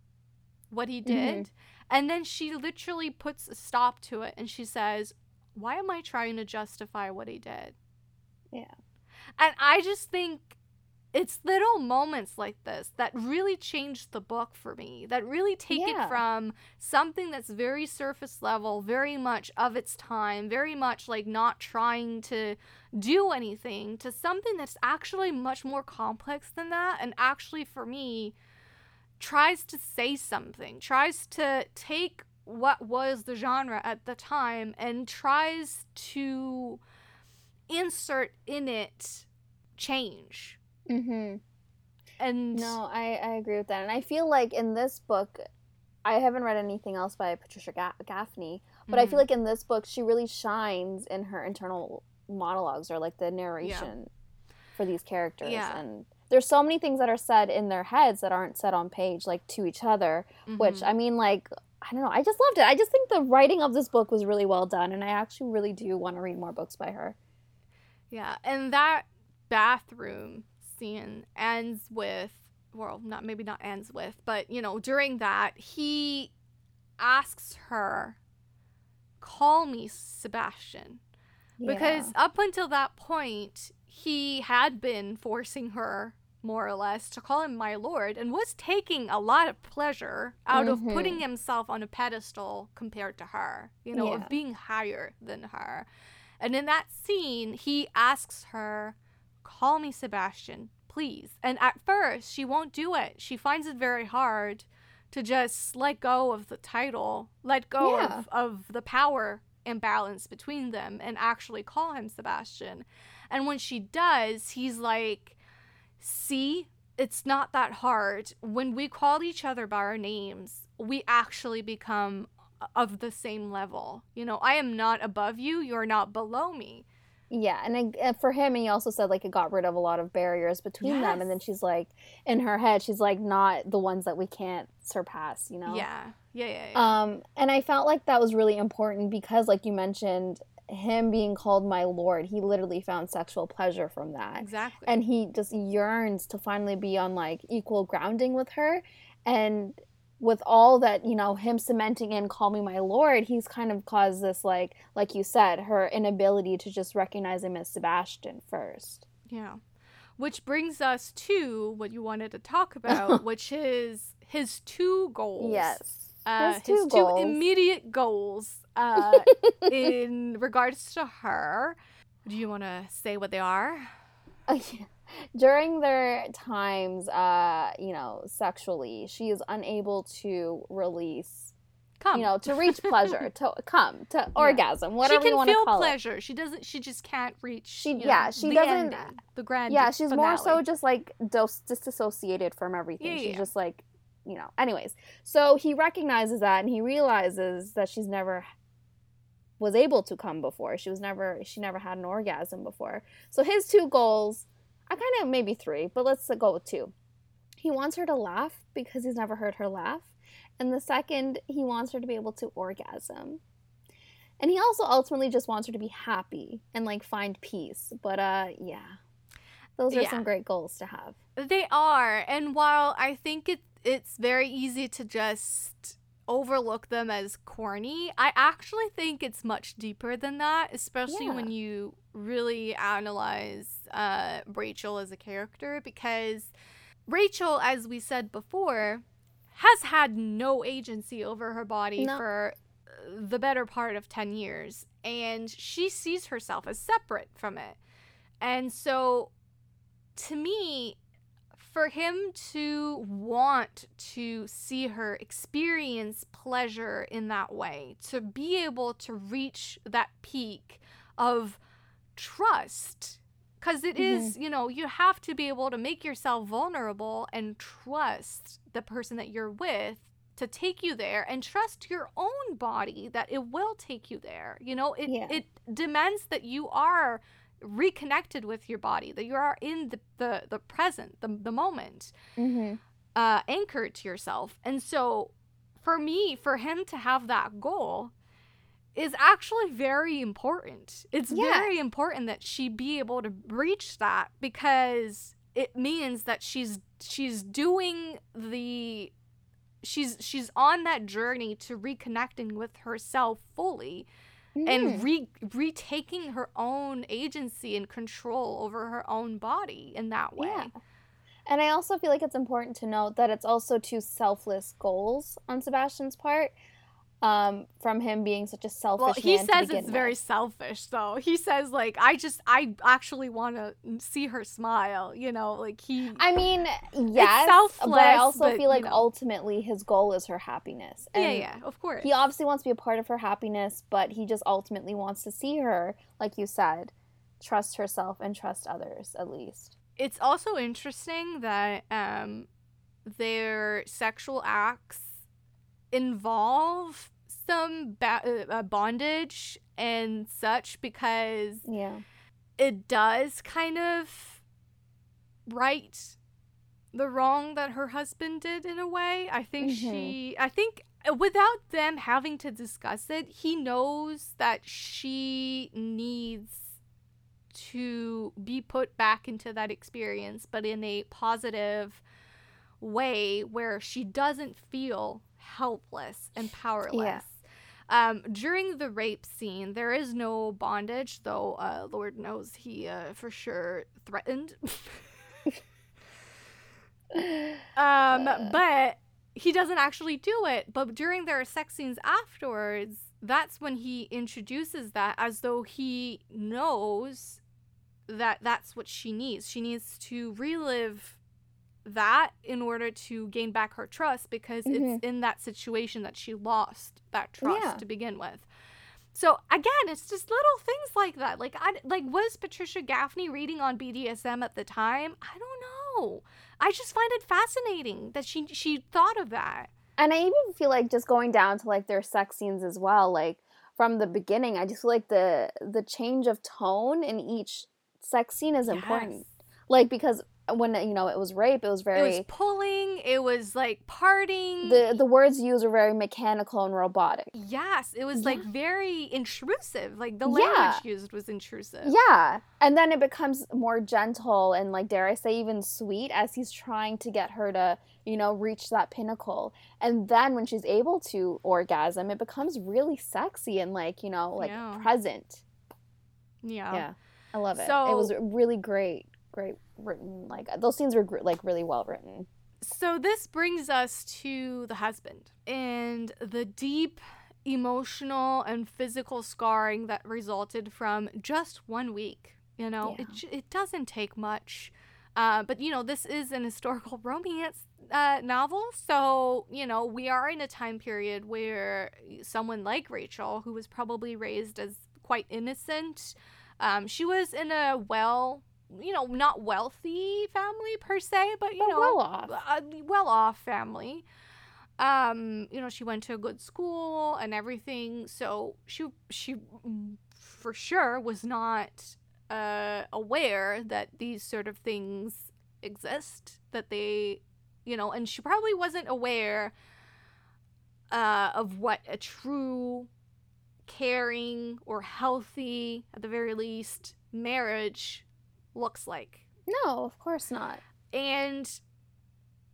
S2: what he did. Mm-hmm. And then she literally puts a stop to it and she says, Why am I trying to justify what he did?
S1: Yeah.
S2: And I just think it's little moments like this that really change the book for me, that really take yeah. it from something that's very surface level, very much of its time, very much like not trying to do anything, to something that's actually much more complex than that. And actually, for me, tries to say something, tries to take what was the genre at the time and tries to insert in it change
S1: Mm-hmm.
S2: And
S1: no, I, I agree with that. And I feel like in this book, I haven't read anything else by Patricia Gaffney, but mm-hmm. I feel mm-hmm. like in this book, she really shines in her internal monologues or like the narration yeah. for these characters.
S2: Yeah.
S1: And there's so many things that are said in their heads that aren't said on page, like to each other, mm-hmm. which I mean, like, I don't know. I just loved it. I just think the writing of this book was really well done, and I actually really do want to read more books by her.
S2: Yeah, and that bathroom scene ends with well not maybe not ends with but you know during that he asks her call me sebastian yeah. because up until that point he had been forcing her more or less to call him my lord and was taking a lot of pleasure out mm-hmm. of putting himself on a pedestal compared to her you know yeah. of being higher than her and in that scene he asks her call me Sebastian, please. And at first, she won't do it. She finds it very hard to just let go of the title, let go yeah. of, of the power imbalance between them, and actually call him Sebastian. And when she does, he's like, see, it's not that hard. When we call each other by our names, we actually become of the same level. You know, I am not above you, you're not below me.
S1: Yeah, and it, for him, and he also said like it got rid of a lot of barriers between yes. them, and then she's like, in her head, she's like, not the ones that we can't surpass, you know?
S2: Yeah, yeah, yeah. yeah.
S1: Um, and I felt like that was really important because, like you mentioned, him being called my lord, he literally found sexual pleasure from that.
S2: Exactly.
S1: And he just yearns to finally be on like equal grounding with her, and with all that you know him cementing in call me my lord he's kind of caused this like like you said her inability to just recognize him as sebastian first.
S2: Yeah. Which brings us to what you wanted to talk about which is his two goals.
S1: Yes.
S2: Uh, his, two, his two immediate goals uh, in regards to her. Do you want to say what they are?
S1: Uh, yeah during their times, uh, you know, sexually, she is unable to release.
S2: Come.
S1: You know, to reach pleasure, to come, to yeah. orgasm, whatever you want to call
S2: pleasure. it. She can feel pleasure. She doesn't. She just can't reach.
S1: She yeah.
S2: Know,
S1: she doesn't.
S2: the grand.
S1: Yeah, she's
S2: finale.
S1: more so just like dos- disassociated from everything. Yeah, she's yeah. just like you know. Anyways, so he recognizes that and he realizes that she's never was able to come before. She was never she never had an orgasm before. So his two goals, I kind of maybe three, but let's go with two. He wants her to laugh because he's never heard her laugh. And the second, he wants her to be able to orgasm. And he also ultimately just wants her to be happy and like find peace. But uh yeah. Those are
S2: Yeah.
S1: some great goals to have.
S2: They are, and while I think it it's very easy to just overlook them as corny, I actually think it's much deeper than that, especially
S1: Yeah.
S2: when you really analyze uh, Rachel as a character, because Rachel, as we said before, has had no agency over her body
S1: No.
S2: for uh, the better part of 10 years, and she sees herself as separate from it. And so, to me, for him to want to see her experience pleasure in that way, to be able to reach that peak of trust, because it is, you know, you have to be able to make yourself vulnerable and trust the person that you're with to take you there and trust your own body that it will take you there. You know, it,
S1: Yeah.
S2: it demands that you are reconnected with your body, that you are in the, the, the present, the, the moment,
S1: Mm-hmm.
S2: uh, anchored to yourself. And so for me, for him to have that goal is actually very important. It's
S1: Yeah.
S2: very important that she be able to reach that because it means that she's she's doing the she's she's on that journey to reconnecting with herself fully
S1: Mm-hmm.
S2: and re- retaking her own agency and control over her own body in that way.
S1: Yeah. And I also feel like it's important to note that it's also two selfless goals on Sebastian's part. Um, from him being such a selfish
S2: Well, he says it's very selfish, though. He says like, I just, I actually want to see her smile. You know, like he.
S1: I mean, yes, but I also
S2: but,
S1: feel like
S2: you know.
S1: ultimately his goal is her happiness.
S2: yeah,
S1: And
S2: yeah, of course.
S1: He obviously wants to be a part of her happiness, but he just ultimately wants to see her, like you said, trust herself and trust others at least.
S2: it's also interesting that um, their sexual acts involve some ba- uh, bondage and such because
S1: Yeah.
S2: it does kind of right the wrong that her husband did in a way. I think
S1: Mhm.
S2: she I think uh, without them having to discuss it, he knows that she needs to be put back into that experience but in a positive way where she doesn't feel helpless and powerless. Um, during the rape scene, there is no bondage, though uh, Lord knows he uh, for sure threatened. um,
S1: Uh.
S2: but he doesn't actually do it. But during their sex scenes afterwards, that's when he introduces that as though he knows that that's what she needs. She needs to relive that in order to gain back her trust because
S1: Mhm.
S2: it's in that situation that she lost that trust
S1: Yeah.
S2: to begin with. So again, it's just little things like that. Like I like was Patricia Gaffney reading on BDSM at the time? I don't know. I just find it fascinating that she she thought of that.
S1: And I even feel like just going down to like their sex scenes as well, like from the beginning, I just feel like the the change of tone in each sex scene is important. Like because when you know it was rape, it was very It
S2: was pulling, it was like parting.
S1: the the words used were very mechanical and robotic.
S2: yes, it was like very intrusive. Like the
S1: Yeah.
S2: language used was intrusive.
S1: Yeah. And then it becomes more gentle and like dare I say even sweet as he's trying to get her to, you know, reach that pinnacle. And then when she's able to orgasm, it becomes really sexy and like, you know, like
S2: Yeah.
S1: present.
S2: Yeah.
S1: Yeah. I love it. it was really great, great written. Like those scenes were like really well written.
S2: So this brings us to the husband and the deep emotional and physical scarring that resulted from just one week. You know, it it doesn't take much. Uh, but you know, this is an historical romance uh, novel, so you know we are in a time period where someone like Rachel, who was probably raised as quite innocent, um, she was in a well you know, not wealthy family per se, but you
S1: But
S2: know,
S1: well off.
S2: a well off family. Um, you know, she went to a good school and everything, so she she for sure was not uh aware that these sort of things exist that they you know and she probably wasn't aware uh of what a true caring or healthy at the very least marriage looks like
S1: No, of course not.
S2: and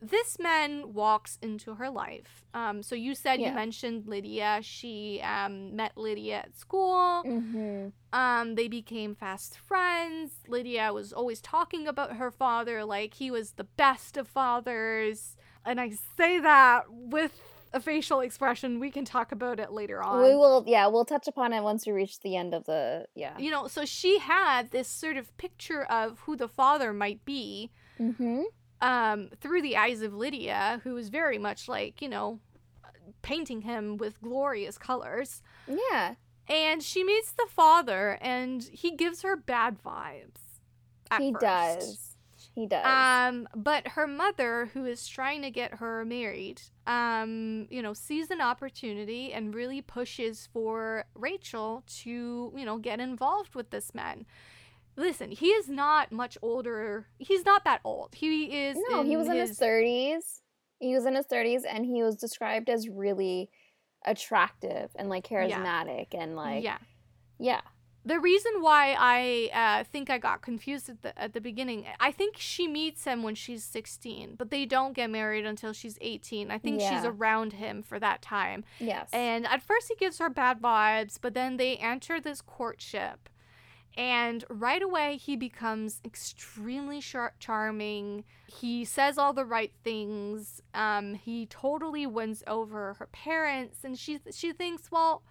S2: this man walks into her life. Um, so you said
S1: Yeah.
S2: you mentioned Lydia. She um, met Lydia at school.
S1: Mm-hmm.
S2: Um, they became fast friends. Lydia was always talking about her father like he was the best of fathers. And I say that with a facial expression. We can talk about it later on.
S1: We will, yeah, we'll touch upon it once we reach the end of the, yeah.
S2: you know, so she had this sort of picture of who the father might be
S1: Mm-hmm.
S2: um, through the eyes of Lydia, who was very much like, you know, painting him with glorious colors.
S1: Yeah,
S2: And she meets the father, and he gives her bad vibes.
S1: he
S2: first.
S1: does. He does.
S2: Um, but her mother, who is trying to get her married, um, you know, sees an opportunity and really pushes for Rachel to, you know, get involved with this man. Listen, he is not much older. He's not that old. He is.
S1: no, he was in his 30s. He was in his 30s and he was described as really attractive and like charismatic and like,
S2: yeah.
S1: yeah.
S2: The reason why I uh, think I got confused at the at the beginning, I think she meets him when she's 16, but they don't get married until she's 18. I think she's around him for that time.
S1: Yes.
S2: And at first he gives her bad vibes, but then they enter this courtship. And right away he becomes extremely char- charming. He says all the right things. Um, he totally wins over her parents and she she thinks, "Well,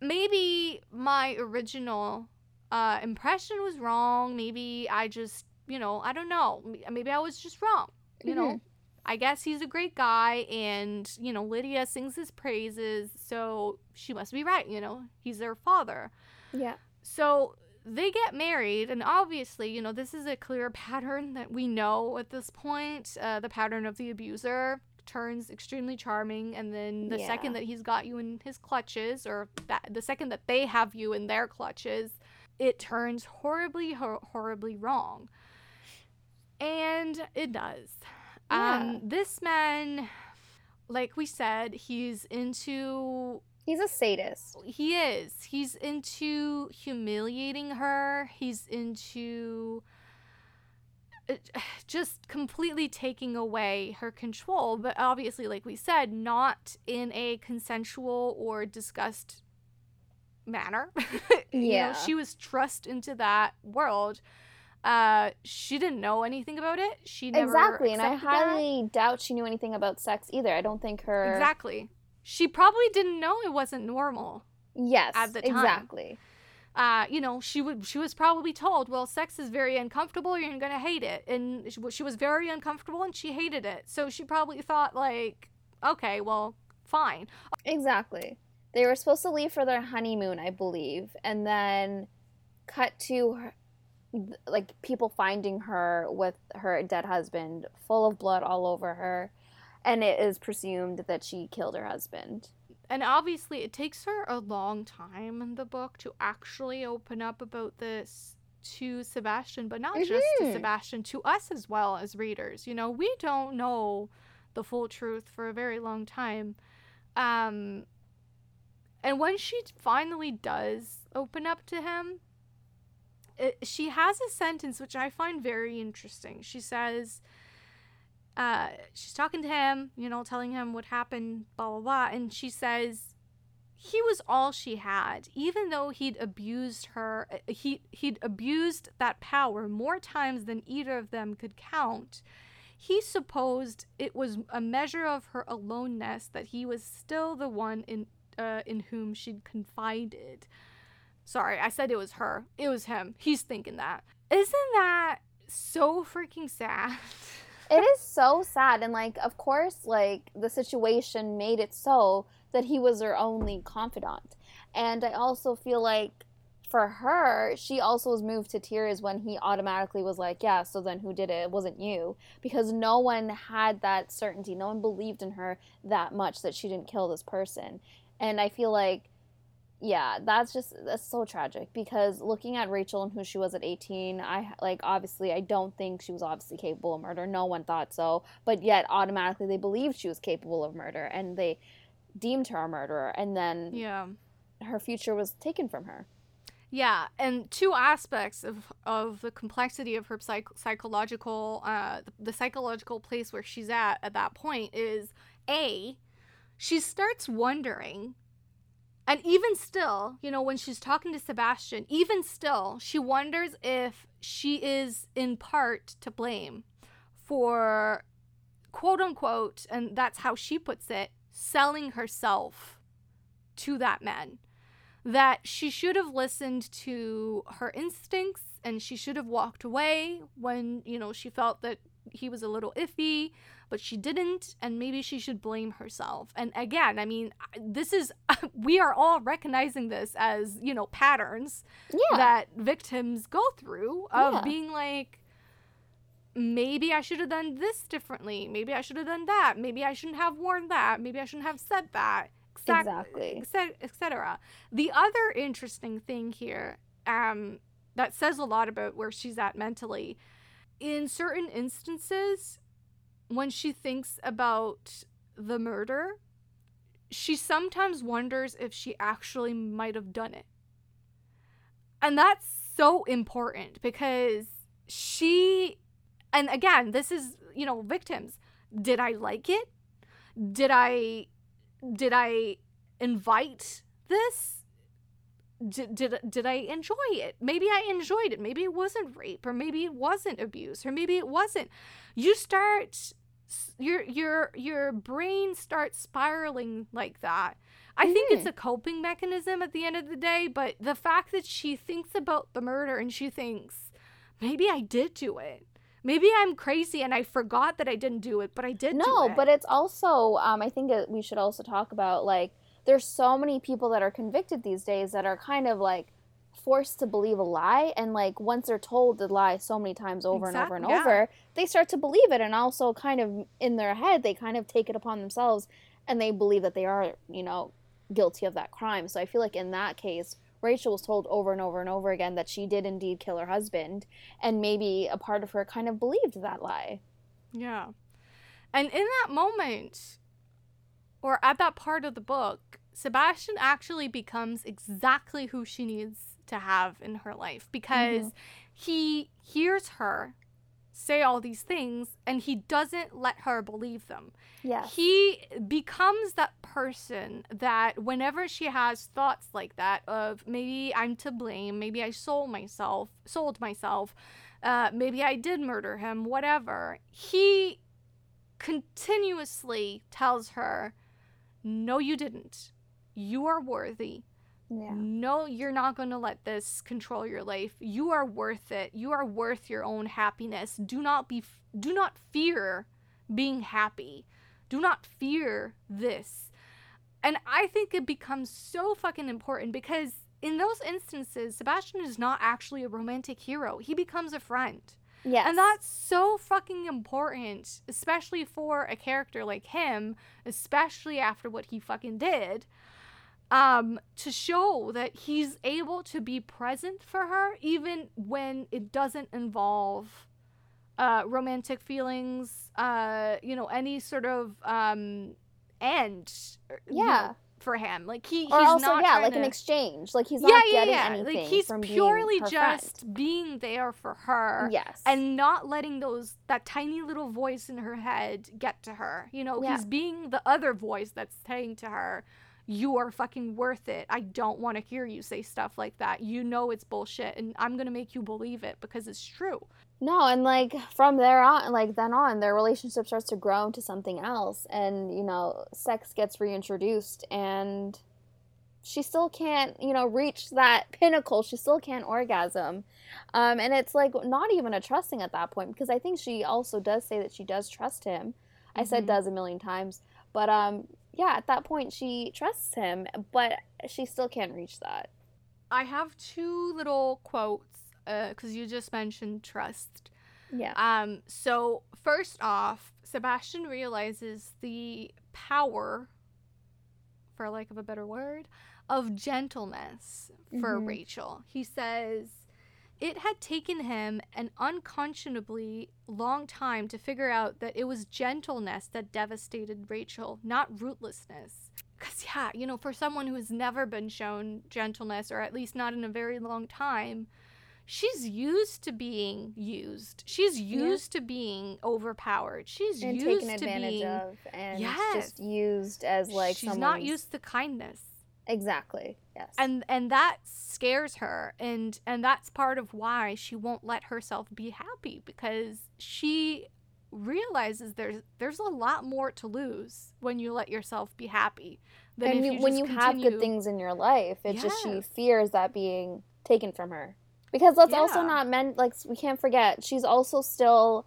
S2: maybe my original uh, impression was wrong. Maybe I just, you know, I don't know. Maybe I was just wrong. You know, I guess he's a great guy, and you know, Lydia sings his praises, so she must be right. You know, he's their father.
S1: yeah.
S2: So they get married, and obviously, you know, this is a clear pattern that we know at this point. Uh, the pattern of the abuser turns extremely charming, and then the
S1: Yeah.
S2: second that he's got you in his clutches, or that the second that they have you in their clutches, it turns horribly, hor- horribly wrong. And it does.
S1: Yeah.
S2: Um, this man, like we said, he's into
S1: He's a sadist.
S2: he is. He's into humiliating her. He's into just completely taking away her control. But obviously, like we said, not in a consensual or discussed manner. you know,
S1: Yeah.
S2: she was thrust into that world. Uh, she didn't know anything about it. She never
S1: Exactly. And I
S2: accepted that.
S1: highly doubt she knew anything about sex either. I don't think her.
S2: exactly. She probably didn't know it wasn't normal.
S1: Yes.
S2: at the time.
S1: Exactly.
S2: Uh, you know, she would she was probably told, well, sex is very uncomfortable. You're gonna hate it, and she, she was very uncomfortable, and she hated it. So she probably thought like, okay, well, fine.
S1: Exactly. They were supposed to leave for their honeymoon, I believe, and then cut to her, like people finding her with her dead husband, full of blood all over her, and it is presumed that she killed her husband.
S2: And obviously, it takes her a long time in the book to actually open up about this to Sebastian, but not just to
S1: Mhm.
S2: Sebastian, to us as well as readers. You know, we don't know the full truth for a very long time. Um, and when she finally does open up to him, it, she has a sentence which I find very interesting. She says, uh, she's talking to him, you know, telling him what happened, blah, blah, blah. And she says, he was all she had, even though he'd abused her, uh, he, he'd abused that power more times than either of them could count. He supposed it was a measure of her aloneness that he was still the one in, uh, in whom she'd confided. Sorry, I said it was her. It was him. He's thinking that. Isn't that so freaking sad?
S1: it is so sad and like of course like the situation made it so that he was her only confidant and i also feel like for her, she also was moved to tears when he automatically was like, Yeah, so then who did it? It wasn't you. Because no one had that certainty. No one believed in her that much that she didn't kill this person. And I feel like, yeah, that's just, that's so tragic because looking at Rachel and who she was at 18, I like, obviously, I don't think she was obviously capable of murder. No one thought so. But yet, automatically, they believed she was capable of murder and they deemed her a murderer. And then,
S2: Yeah.
S1: her future was taken from her.
S2: Yeah, and two aspects of of the complexity of her psych- psychological uh the psychological place where she's at at that point is a she starts wondering and even still, you know, when she's talking to Sebastian, even still, she wonders if she is in part to blame for quote unquote, and that's how she puts it, selling herself to that man. That she should have listened to her instincts and she should have walked away when, you know, she felt that he was a little iffy, but she didn't, and maybe she should blame herself. And again, I mean, this is, we are all recognizing this as, you know, patterns
S1: Yeah.
S2: that victims go through of
S1: Yeah.
S2: being like, maybe I should have done this differently. Maybe I should have done that. Maybe I shouldn't have worn that. Maybe I shouldn't have said that. Exact-
S1: Exactly.
S2: etc. etc. The other interesting thing here um, that says a lot about where she's at mentally, in certain instances, when she thinks about the murder, she sometimes wonders if she actually might have done it. And that's so important because she, and again, this is, you know, victims. Did I like it? Did I did I invite this? Did, did, did I enjoy it? Maybe I enjoyed it. Maybe it wasn't rape, or maybe it wasn't abuse, or maybe it wasn't. You start your your your brain starts spiraling like that. I think it's a coping mechanism at the end of the day, but the fact that she thinks about the murder and she thinks, maybe I did do it. Maybe I'm crazy and I forgot that I didn't do it, but I did do
S1: No,
S2: it.
S1: but it's also um, I think that we should also talk about like there's so many people that are convicted these days that are kind of like forced to believe a lie and like once they're told the lie so many times over and over and
S2: yeah.
S1: over they start to believe it and also kind of in their head they kind of take it upon themselves and they believe that they are you know guilty of that crime so i feel like in that case rachel was told over and over and over again that she did indeed kill her husband and maybe a part of her kind of believed that lie
S2: Yeah. And in that moment, or at that part of the book, Sebastian actually becomes exactly who she needs to have in her life because he hears her say all these things and he doesn't let her believe them.
S1: yes
S2: He becomes that person that whenever she has thoughts like that of maybe I'm to blame, maybe I sold myself, sold myself, uh, maybe I did murder him, whatever. He continuously tells her, "No, you didn't. You are worthy.
S1: Yeah
S2: No, you're not going to let this control your life. You are worth it. You are worth your own happiness. Do not be do not fear being happy. Do not fear this." And I think it becomes so fucking important because in those instances, Sebastian is not actually a romantic hero. He becomes a friend.
S1: Yes.
S2: And that's so fucking important, especially for a character like him, especially after what he fucking did. Um, to show that he's able to be present for her even when it doesn't involve uh romantic feelings, uh, you know, any sort of um end uh, you
S1: Yeah.
S2: know, for him. Like he
S1: or
S2: he's
S1: also
S2: not
S1: yeah, like an exchange. Like he's
S2: yeah,
S1: not
S2: yeah,
S1: getting
S2: yeah.
S1: anything
S2: Like he's
S1: being
S2: purely
S1: her
S2: just
S1: friend.
S2: being there for her
S1: Yes.
S2: and not letting those that tiny little voice in her head get to her. You know,
S1: Yeah.
S2: he's being the other voice that's saying to her, "You are fucking worth it. I don't want to hear you say stuff like that. You know it's bullshit, and I'm gonna make you believe it because it's true."
S1: No, and like from there on, like then on, their relationship starts to grow into something else, and you know, sex gets reintroduced, and she still can't, you know, reach that pinnacle. She still can't orgasm, um, and it's like not even a trusting at that point because I think she also does say that she does trust him. I said
S2: Mhm.
S1: does a million times, but um, yeah, at that point she trusts him, but she still can't reach that.
S2: I have two little quotes because uh, you just mentioned trust.
S1: Yeah.
S2: Um. So first off, Sebastian realizes the power, for lack of a better word, of gentleness for
S1: Mhm.
S2: Rachel. He says it had taken him an unconscionably long time to figure out that it was gentleness that devastated Rachel, not rootlessness. Because, yeah, you know, for someone who has never been shown gentleness, or at least not in a very long time, she's used to being used. She's
S1: Yeah.
S2: used to being overpowered. She's
S1: and
S2: used
S1: taken
S2: to
S1: advantage
S2: being.
S1: of and
S2: Yes.
S1: just used as like
S2: she's not used to kindness.
S1: exactly yes.
S2: And and that scares her and and that's part of why she won't let herself be happy because she realizes there's there's a lot more to lose when you let yourself be happy than
S1: and
S2: if
S1: you,
S2: you,
S1: when you have good things in your life it's just she
S2: Yes.
S1: fears that being taken from her. Because let's also not men like we can't forget she's also still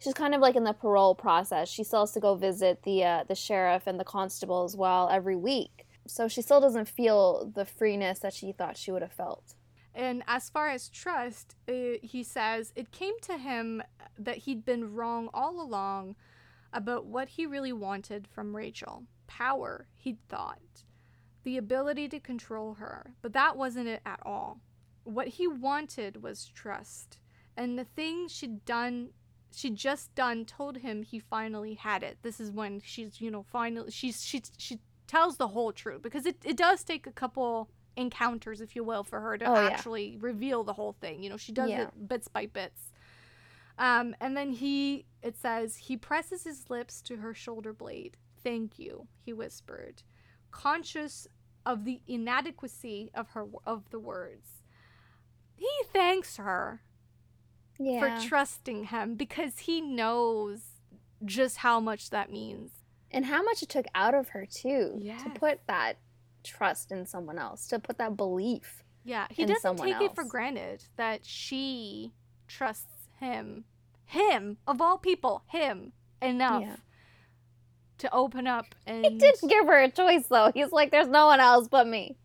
S1: she's kind of like in the parole process. She still has to go visit the uh, the sheriff and the constable as well every week so she still doesn't feel the freeness that she thought she would have felt
S2: And as far as trust, uh, he says it came to him that he'd been wrong all along about what he really wanted from Rachel. Power, he'd thought. The ability to control her. But that wasn't it at all. What he wanted was trust. And the thing she'd done she'd just done told him he finally had it. This is when she's, you know, finally she's she she tells the whole truth because it, it does take a couple encounters, if you will, for her to
S1: Oh, yeah.
S2: actually reveal the whole thing. You know, she does
S1: Yeah.
S2: it bits by bits. Um, and then he, it says, he presses his lips to her shoulder blade. Thank you, he whispered, conscious of the inadequacy of her of the words. He thanks her
S1: yeah
S2: for trusting him because he knows just how much that means.
S1: And how much it took out of her too
S2: Yes.
S1: to put that trust in someone else to put that belief
S2: Yeah, he doesn't
S1: someone
S2: take it for granted that she trusts him, him of all people, him enough
S1: Yeah.
S2: to open up and
S1: He didn't give her a choice though. He's like, there's no one else but me.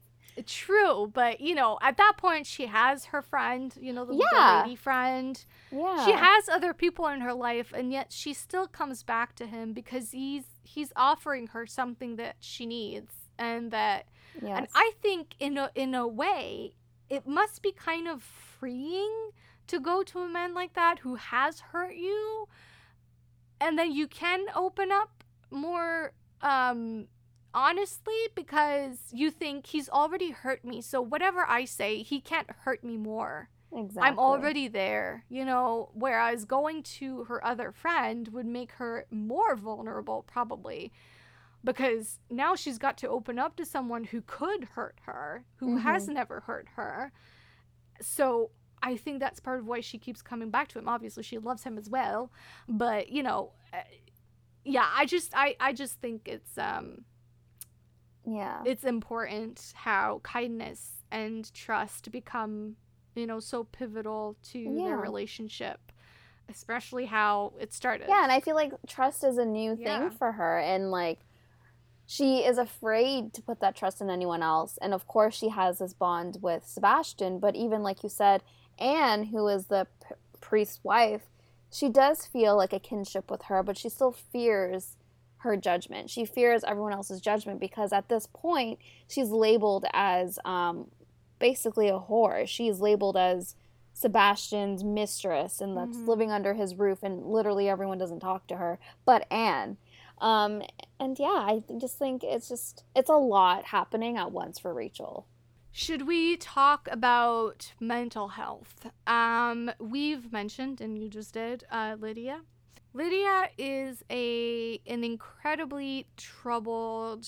S2: True, but you know, at that point she has her friend, you know, the, the
S1: Yeah.
S2: lady friend.
S1: Yeah.
S2: She has other people in her life and yet she still comes back to him because he's he's offering her something that she needs and that
S1: Yes.
S2: And I think in a in a way, it must be kind of freeing to go to a man like that who has hurt you and then you can open up more um honestly because you think he's already hurt me. So whatever I say, he can't hurt me more.
S1: exactly.
S2: I'm already there, you know, whereas going to her other friend would make her more vulnerable probably because now she's got to open up to someone who could hurt her, who has never hurt her. So I think that's part of why she keeps coming back to him. Obviously, she loves him as well, but you know, uh, yeah, I just I I just think it's um
S1: Yeah.
S2: it's important how kindness and trust become you know so pivotal to
S1: Yeah.
S2: their relationship especially how it started
S1: Yeah, and I feel like trust is a new thing
S2: Yeah.
S1: for her and like she is afraid to put that trust in anyone else. And of course she has this bond with Sebastian, but even like you said, Anne, who is the p- priest's wife, she does feel like a kinship with her, but she still fears her judgment. She fears everyone else's judgment because at this point she's labeled as um, basically a whore. She's labeled as Sebastian's mistress and that's
S2: Mhm.
S1: living under his roof and literally everyone doesn't talk to her but Anne. Um, and yeah, I just think it's just it's a lot happening at once for Rachel.
S2: should we talk about mental health um we've mentioned and you just did uh lydia lydia is a an incredibly troubled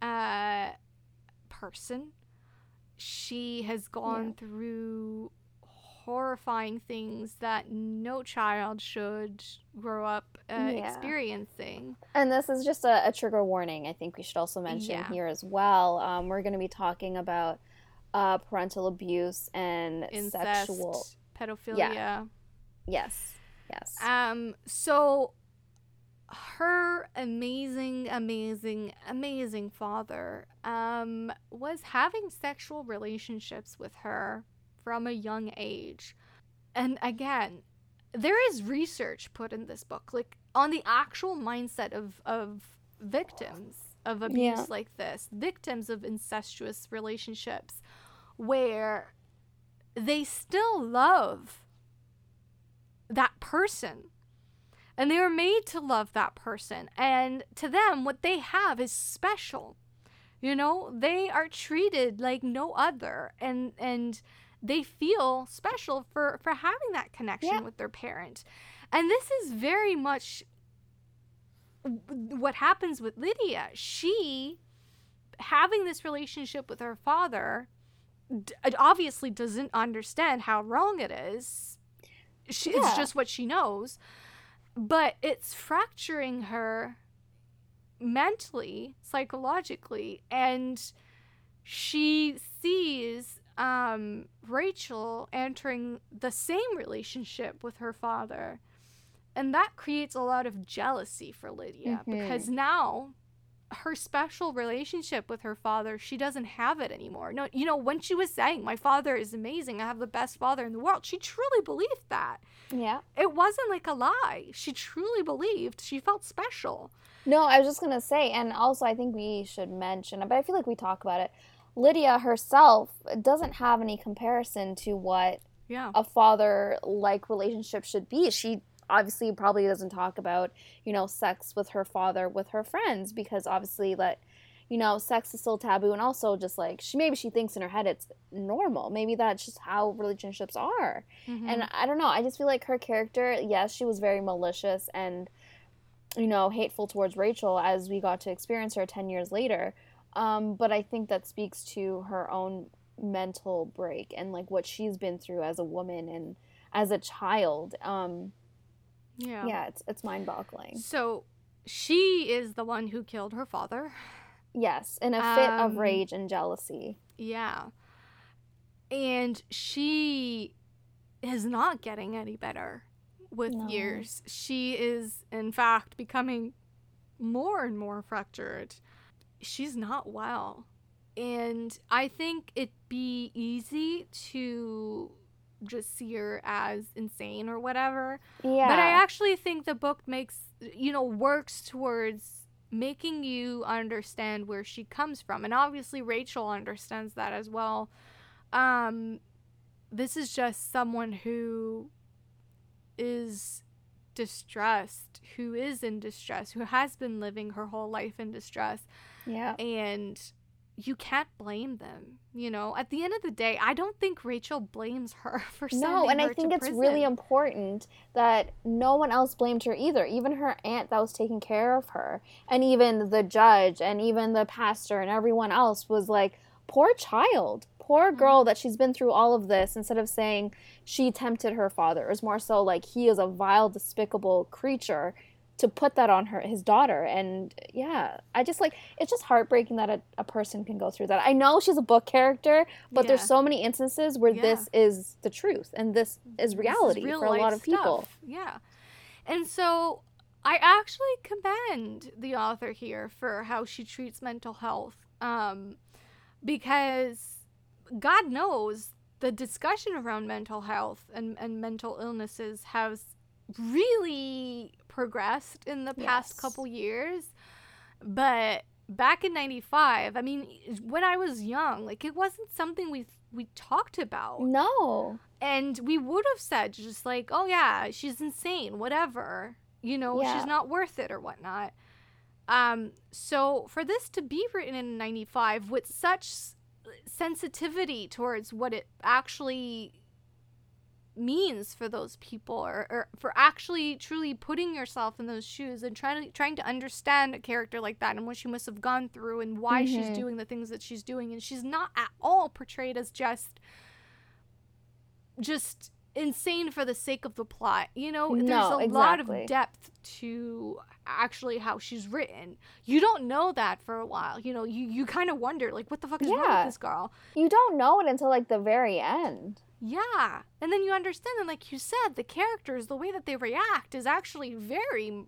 S2: uh person she has gone
S1: Yeah.
S2: through horrifying things that no child should grow up uh,
S1: Yeah.
S2: experiencing
S1: And this is just a, a trigger warning. I think we should also mention
S2: Yeah.
S1: here as well. Um, we're going to be talking about uh, parental abuse and
S2: incest
S1: sexual.
S2: pedophilia
S1: Yes, yes.
S2: Um, so her amazing, amazing, amazing father um was having sexual relationships with her from a young age. And again, there is research put in this book, like on the actual mindset of, of victims of abuse
S1: Yeah.
S2: like this, victims of incestuous relationships, where they still love that person. And they are made to love that person. And to them, what they have is special. You know, they are treated like no other. And and they feel special for for having that connection
S1: Yeah.
S2: with their parent. And this is very much what happens with Lydia. She having this relationship with her father d- obviously doesn't understand how wrong it is. She, It's just what she knows, but it's fracturing her mentally, psychologically, and she sees um, Rachel entering the same relationship with her father. And that creates a lot of jealousy for Lydia
S1: Mhm.
S2: because now her special relationship with her father, she doesn't have it anymore. No, you know, when she was saying, My father is amazing, I have the best father in the world, she truly believed that.
S1: Yeah.
S2: It wasn't like a lie. She truly believed she felt special.
S1: No, I was just gonna say, and also I think we should mention, but I feel like we talk about it. Lydia herself doesn't have any comparison to what
S2: Yeah.
S1: a father like relationship should be. She obviously probably doesn't talk about, you know, sex with her father with her friends because obviously that you know, sex is still taboo and also just like she maybe she thinks in her head it's normal. Maybe that's just how relationships are.
S2: Mhm.
S1: And I don't know, I just feel like her character, yes, she was very malicious and you know, hateful towards Rachel as we got to experience her 10 years later. Um, but I think that speaks to her own mental break and like what she's been through as a woman and as a child. Um,
S2: yeah.
S1: yeah, it's it's mind-boggling.
S2: So she is the one who killed her father.
S1: Yes, in a fit
S2: Um,
S1: of rage and jealousy.
S2: Yeah. And she is not getting any better with
S1: No.
S2: years. She is, in fact, becoming more and more fractured. She's not well. And I think it'd be easy to just see her as insane or whatever.
S1: Yeah.
S2: But I actually think the book makes, you know, works towards making you understand where she comes from. And obviously Rachel understands that as well. Um this is just someone who is distressed, who is in distress, who has been living her whole life in distress
S1: yeah.
S2: and you can't blame them. You know, at the end of the day, I don't think Rachel blames her for sending
S1: No, and
S2: her
S1: I think it's really important that no one else blamed her either. Even her aunt that was taking care of her, and even the judge, and even the pastor, and everyone else was like, poor child, poor
S2: Mm-hmm.
S1: girl that she's been through all of this, instead of saying she tempted her father. It was more so like he is a vile, despicable creature to put that on her his daughter and yeah i just like it's just heartbreaking that a, a person can go through that i know she's a book character but there's so many instances where
S2: Yeah.
S1: this is the truth and this is
S2: This
S1: reality for a lot of people.
S2: Yeah. And so I actually commend the author here for how she treats mental health. Um, because God knows the discussion around mental health and, and mental illnesses has really progressed in the past
S1: Yes.
S2: couple years. But back in 95, I mean, when I was young, like it wasn't something we we talked about
S1: no
S2: and we would have said just like oh yeah she's insane whatever you know
S1: Yeah.
S2: she's not worth it or whatnot um so for this to be written in 95 with such sensitivity towards what it actually means for those people or, or for actually truly putting yourself in those shoes and trying to trying to understand a character like that and what she must have gone through and why she's
S1: Mhm.
S2: doing the things that she's doing and she's not at all portrayed as just just insane for the sake of the plot. You know, there's
S1: No,
S2: a lot of depth to actually how she's written. You don't know that for a while. You know, you you kind of wonder like what the fuck is wrong
S1: Yeah.
S2: with this girl?
S1: you don't know it until like the very end
S2: Yeah. And then you understand and like you said, the characters, the way that they react is actually very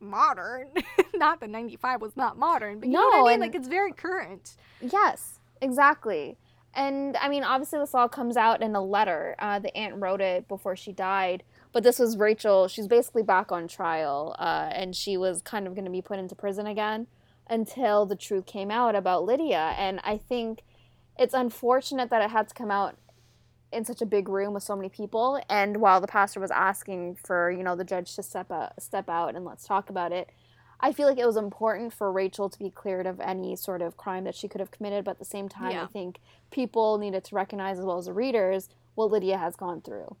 S2: modern. not that 95 was not modern, but you know
S1: No,
S2: what I mean? Like it's very current.
S1: yes exactly. And I mean, obviously, this all comes out in a letter. Uh, the aunt wrote it before she died. But this was Rachel. She's basically back on trial, uh, and she was kind of going to be put into prison again until the truth came out about Lydia. And I think it's unfortunate that it had to come out in such a big room with so many people. And while the pastor was asking for, you know, the judge to step out, step out and let's talk about it, I feel like it was important for Rachel to be cleared of any sort of crime that she could have committed. But at the same time, yeah. I think people needed to recognize, as well as the readers, what Lydia has gone through.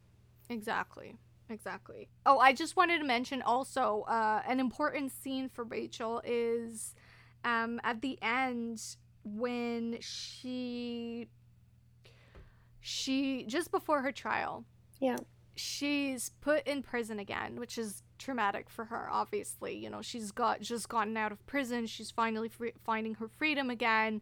S2: Exactly. Exactly. Oh, I just wanted to mention also uh, an important scene for Rachel is um, at the end when she she just before her trial.
S1: Yeah.
S2: She's put in prison again, which is traumatic for her obviously. You know, she's got just gotten out of prison. She's finally free, finding her freedom again.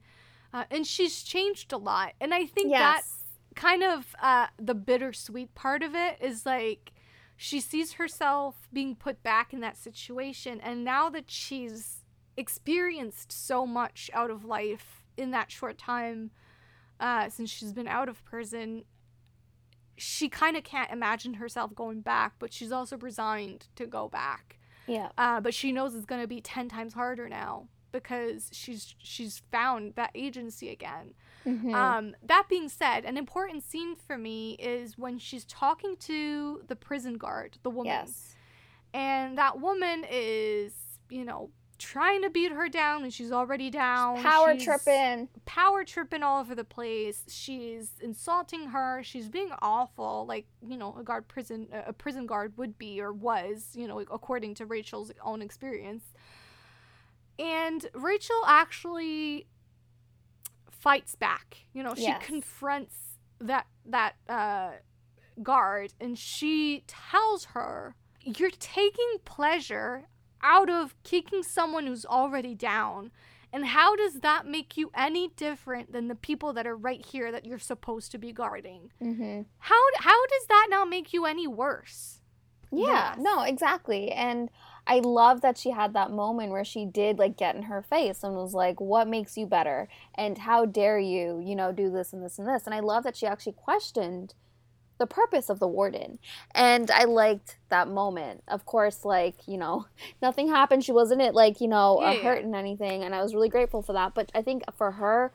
S2: Uh, and she's changed a lot. And I think yes. that's kind of uh, the bittersweet part of it is like she sees herself being put back in that situation. And now that she's experienced so much out of life in that short time uh, since she's been out of prison, she kind of can't imagine herself going back, but she's also resigned to go back.
S1: Yeah.
S2: Uh, but she knows it's going to be 10 times harder now because she's she's found that agency again. Mm-hmm. Um, that being said, an important scene for me is when she's talking to the prison guard, the woman.
S1: Yes.
S2: And that woman is, you know, trying to beat her down and she's already down.
S1: Power she's tripping.
S2: Power tripping all over the place. She's insulting her. She's being awful, like, you know, a guard prison a prison guard would be or was, you know, according to Rachel's own experience. And Rachel actually fights back. You know, she yes. confronts that that uh, guard and she tells her, "You're taking pleasure out of kicking someone who's already down." And how does that make you any different than the people that are right here that you're supposed to be guarding?
S1: Mm-hmm.
S2: How how does that now make you any worse?
S1: Yeah, yes. no, exactly. And I love that she had that moment where she did like get in her face and was like, "What makes you better?" and "How dare you, you know, do this and this and this?" And I love that she actually questioned the purpose of the warden. And I liked that moment. Of course, like, you know, nothing happened. She wasn't it like, you know, yeah, a hurt and anything. And I was really grateful for that. But I think for her,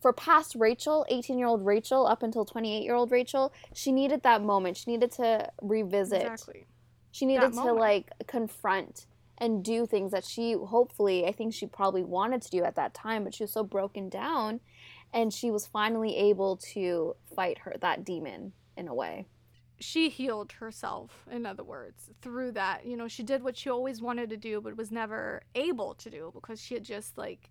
S1: for past Rachel, 18 year old Rachel, up until 28 year old Rachel, she needed that moment. She needed to revisit exactly. She needed to like confront and do things that she hopefully, I think she probably wanted to do at that time, but she was so broken down and she was finally able to fight her that demon in a way.
S2: She healed herself, in other words, through that. You know, she did what she always wanted to do, but was never able to do because she had just like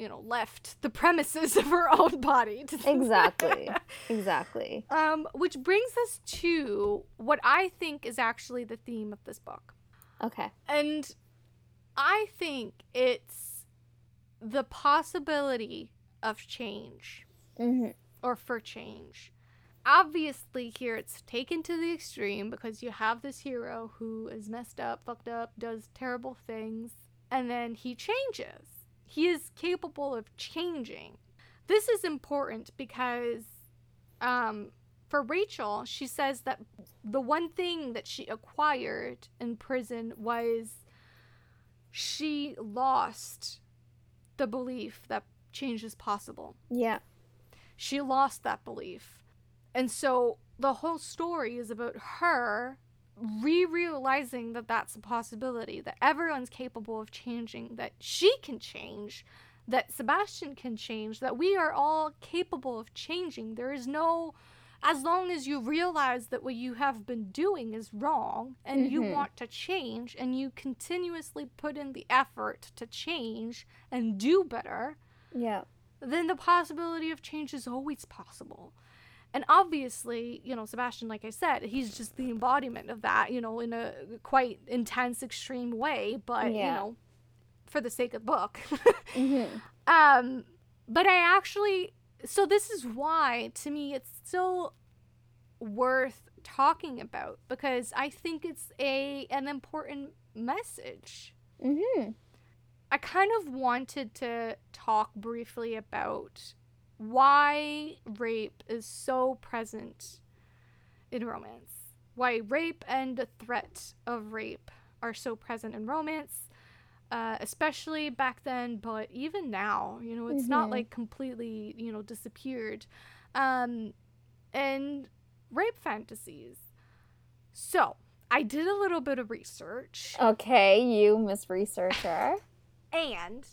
S2: you know left the premises of her own body
S1: exactly exactly
S2: um which brings us to what i think is actually the theme of this book
S1: okay
S2: and i think it's the possibility of change
S1: mm-hmm.
S2: or for change obviously here it's taken to the extreme because you have this hero who is messed up fucked up does terrible things and then he changes he is capable of changing. This is important because um, for Rachel, she says that the one thing that she acquired in prison was she lost the belief that change is possible.
S1: Yeah.
S2: She lost that belief. And so the whole story is about her re realizing that that's a possibility, that everyone's capable of changing, that she can change, that Sebastian can change, that we are all capable of changing. There is no, as long as you realize that what you have been doing is wrong and mm-hmm. you want to change and you continuously put in the effort to change and do better.
S1: Yeah.
S2: Then the possibility of change is always possible. And obviously, you know, Sebastian, like I said, he's just the embodiment of that, you know, in a quite intense, extreme way, but, yeah. you know, for the sake of the book. mm-hmm. Um, but I actually, so this is why, to me, it's still worth talking about because I think it's a an important message.
S1: Mm-hmm.
S2: I kind of wanted to talk briefly about why rape is so present in romance. Why rape and the threat of rape are so present in romance, uh, especially back then, but even now, you know, it's not
S1: Mhm.
S2: like completely, you know, disappeared. Um, and rape fantasies. So, I did a little bit of research
S1: Okay, you Miss Researcher.
S2: and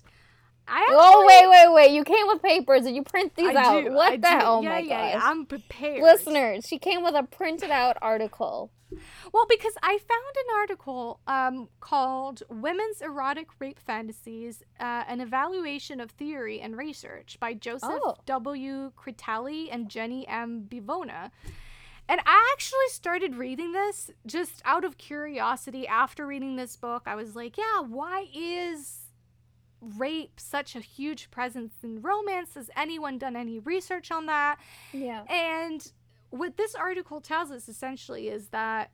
S2: I actually,
S1: oh wait, wait, wait! You came with papers and you print these
S2: I
S1: out.
S2: do,
S1: what
S2: I
S1: the
S2: do.
S1: hell? Oh my
S2: yeah,
S1: gosh!
S2: yeah, I'm prepared.
S1: Listeners, she came with a printed out article.
S2: Well, because I found an article um, called Women's Erotic Rape Fantasies uh, An Evaluation of Theory and Research by Joseph
S1: Oh.
S2: W. Critelli and Jenny M. Bivona. And I actually started reading this just out of curiosity after reading this book. I was like, yeah, why is rape such a huge presence in romance? Has anyone done any research on that?
S1: Yeah.
S2: And what this article tells us essentially is that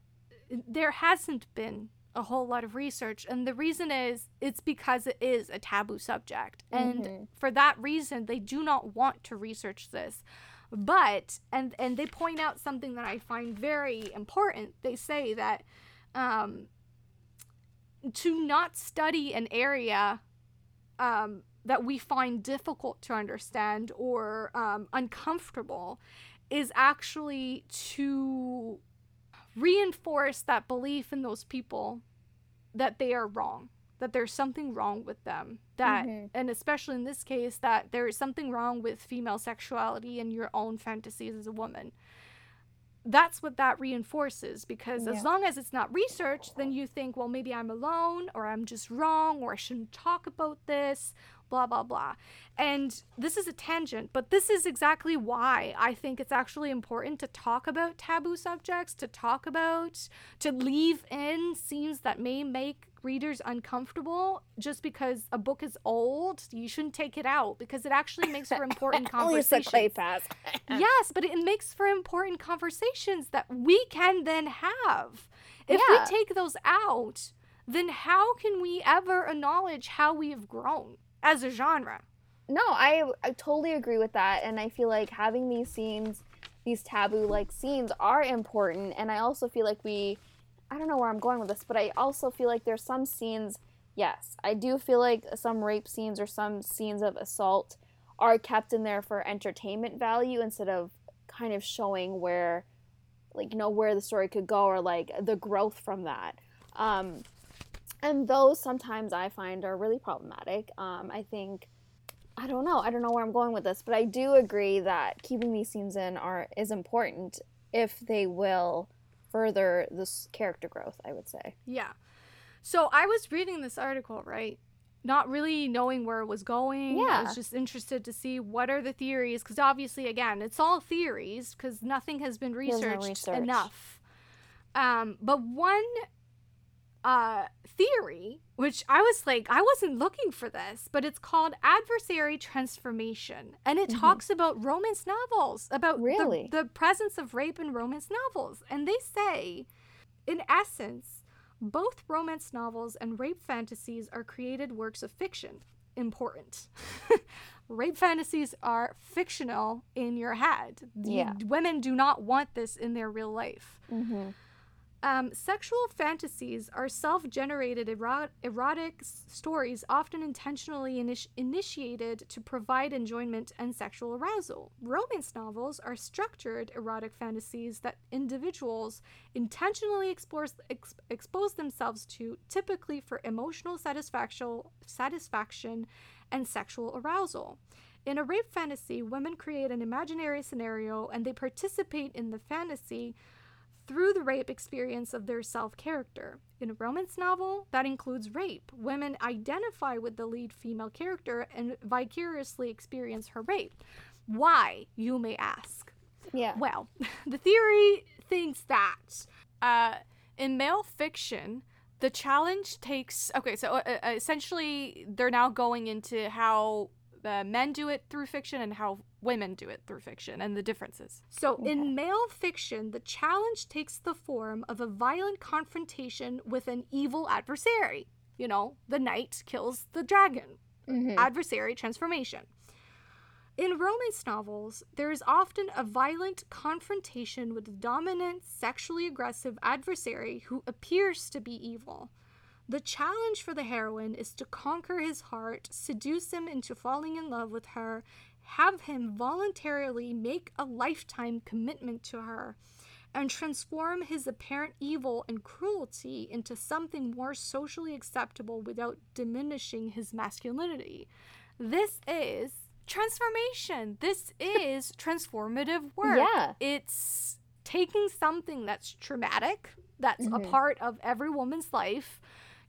S2: there hasn't been a whole lot of research. And the reason is it's because it is a taboo subject. And
S1: Mhm.
S2: for that reason, they do not want to research this. But, and, and they point out something that I find very important. They say that um, to not study an area um, that we find difficult to understand or um, uncomfortable is actually to reinforce that belief in those people that they are wrong that there's something wrong with them that
S1: Mhm.
S2: and especially in this case that there is something wrong with female sexuality and your own fantasies as a woman that's what that reinforces because
S1: Yeah.
S2: as long as it's not research, then you think well maybe i'm alone or i'm just wrong or i shouldn't talk about this blah blah blah and this is a tangent but this is exactly why i think it's actually important to talk about taboo subjects to talk about to leave in scenes that may make readers uncomfortable just because a book is old you shouldn't take it out because it actually makes for important
S1: Lisa
S2: conversations yes, but it makes for important conversations that we can then have. If
S1: Yeah.
S2: we take those out, then how can we ever acknowledge how we have grown as a genre?
S1: No, I I totally agree with that, and I feel like having these scenes, these taboo like scenes, are important. And I also feel like we, I don't know where I'm going with this, but I also feel like there's some scenes. Yes, I do feel like some rape scenes or some scenes of assault are kept in there for entertainment value instead of kind of showing where, like, you know, where the story could go or like the growth from that. Um, and those sometimes I find are really problematic. Um, I think I don't know. I don't know where I'm going with this, but I do agree that keeping these scenes in are is important if they will further this character growth. I would say.
S2: Yeah. So I was reading this article, right? Not really knowing where it was going.
S1: Yeah.
S2: I was just interested to see what are the theories because obviously, again, it's all theories because nothing has been
S1: There's no
S2: researched
S1: research.
S2: enough. Um, but one uh, theory, which I was like, I wasn't looking for this, but it's called adversary transformation, and it
S1: Mhm.
S2: talks about romance novels, about the-
S1: Really?
S2: the presence of rape in romance novels, and they say, in essence, both romance novels and rape fantasies are created works of fiction. Important. rape fantasies are fictional in your head.
S1: Yeah.
S2: women do not want this in their real life.
S1: Mm-hmm.
S2: Um, sexual fantasies are self generated erot- erotic s- stories, often intentionally initi- initiated to provide enjoyment and sexual arousal. Romance novels are structured erotic fantasies that individuals intentionally ex- expose themselves to, typically for emotional satisfaction and sexual arousal. In a rape fantasy, women create an imaginary scenario and they participate in the fantasy through the rape experience of their self character. In a romance novel, that includes rape. Women identify with the lead female character and vicariously experience her rape. Why, you may ask?
S1: Yeah.
S2: Well, the theory thinks that uh, in male fiction, the challenge takes. Okay, so uh, uh, essentially, they're now going into how uh, men do it through fiction and how women do it through fiction and the differences. So,
S1: Okay.
S2: in male fiction, the challenge takes the form of a violent confrontation with an evil adversary. you know, the knight kills the dragon.
S1: Mhm.
S2: Adversary transformation. In romance novels, there is often a violent confrontation with a dominant, sexually aggressive adversary who appears to be evil. The challenge for the heroine is to conquer his heart, seduce him into falling in love with her, have him voluntarily make a lifetime commitment to her, and transform his apparent evil and cruelty into something more socially acceptable without diminishing his masculinity. This is transformation. This is transformative work.
S1: Yeah.
S2: It's taking something that's traumatic, that's a
S1: Mhm.
S2: part of every woman's life.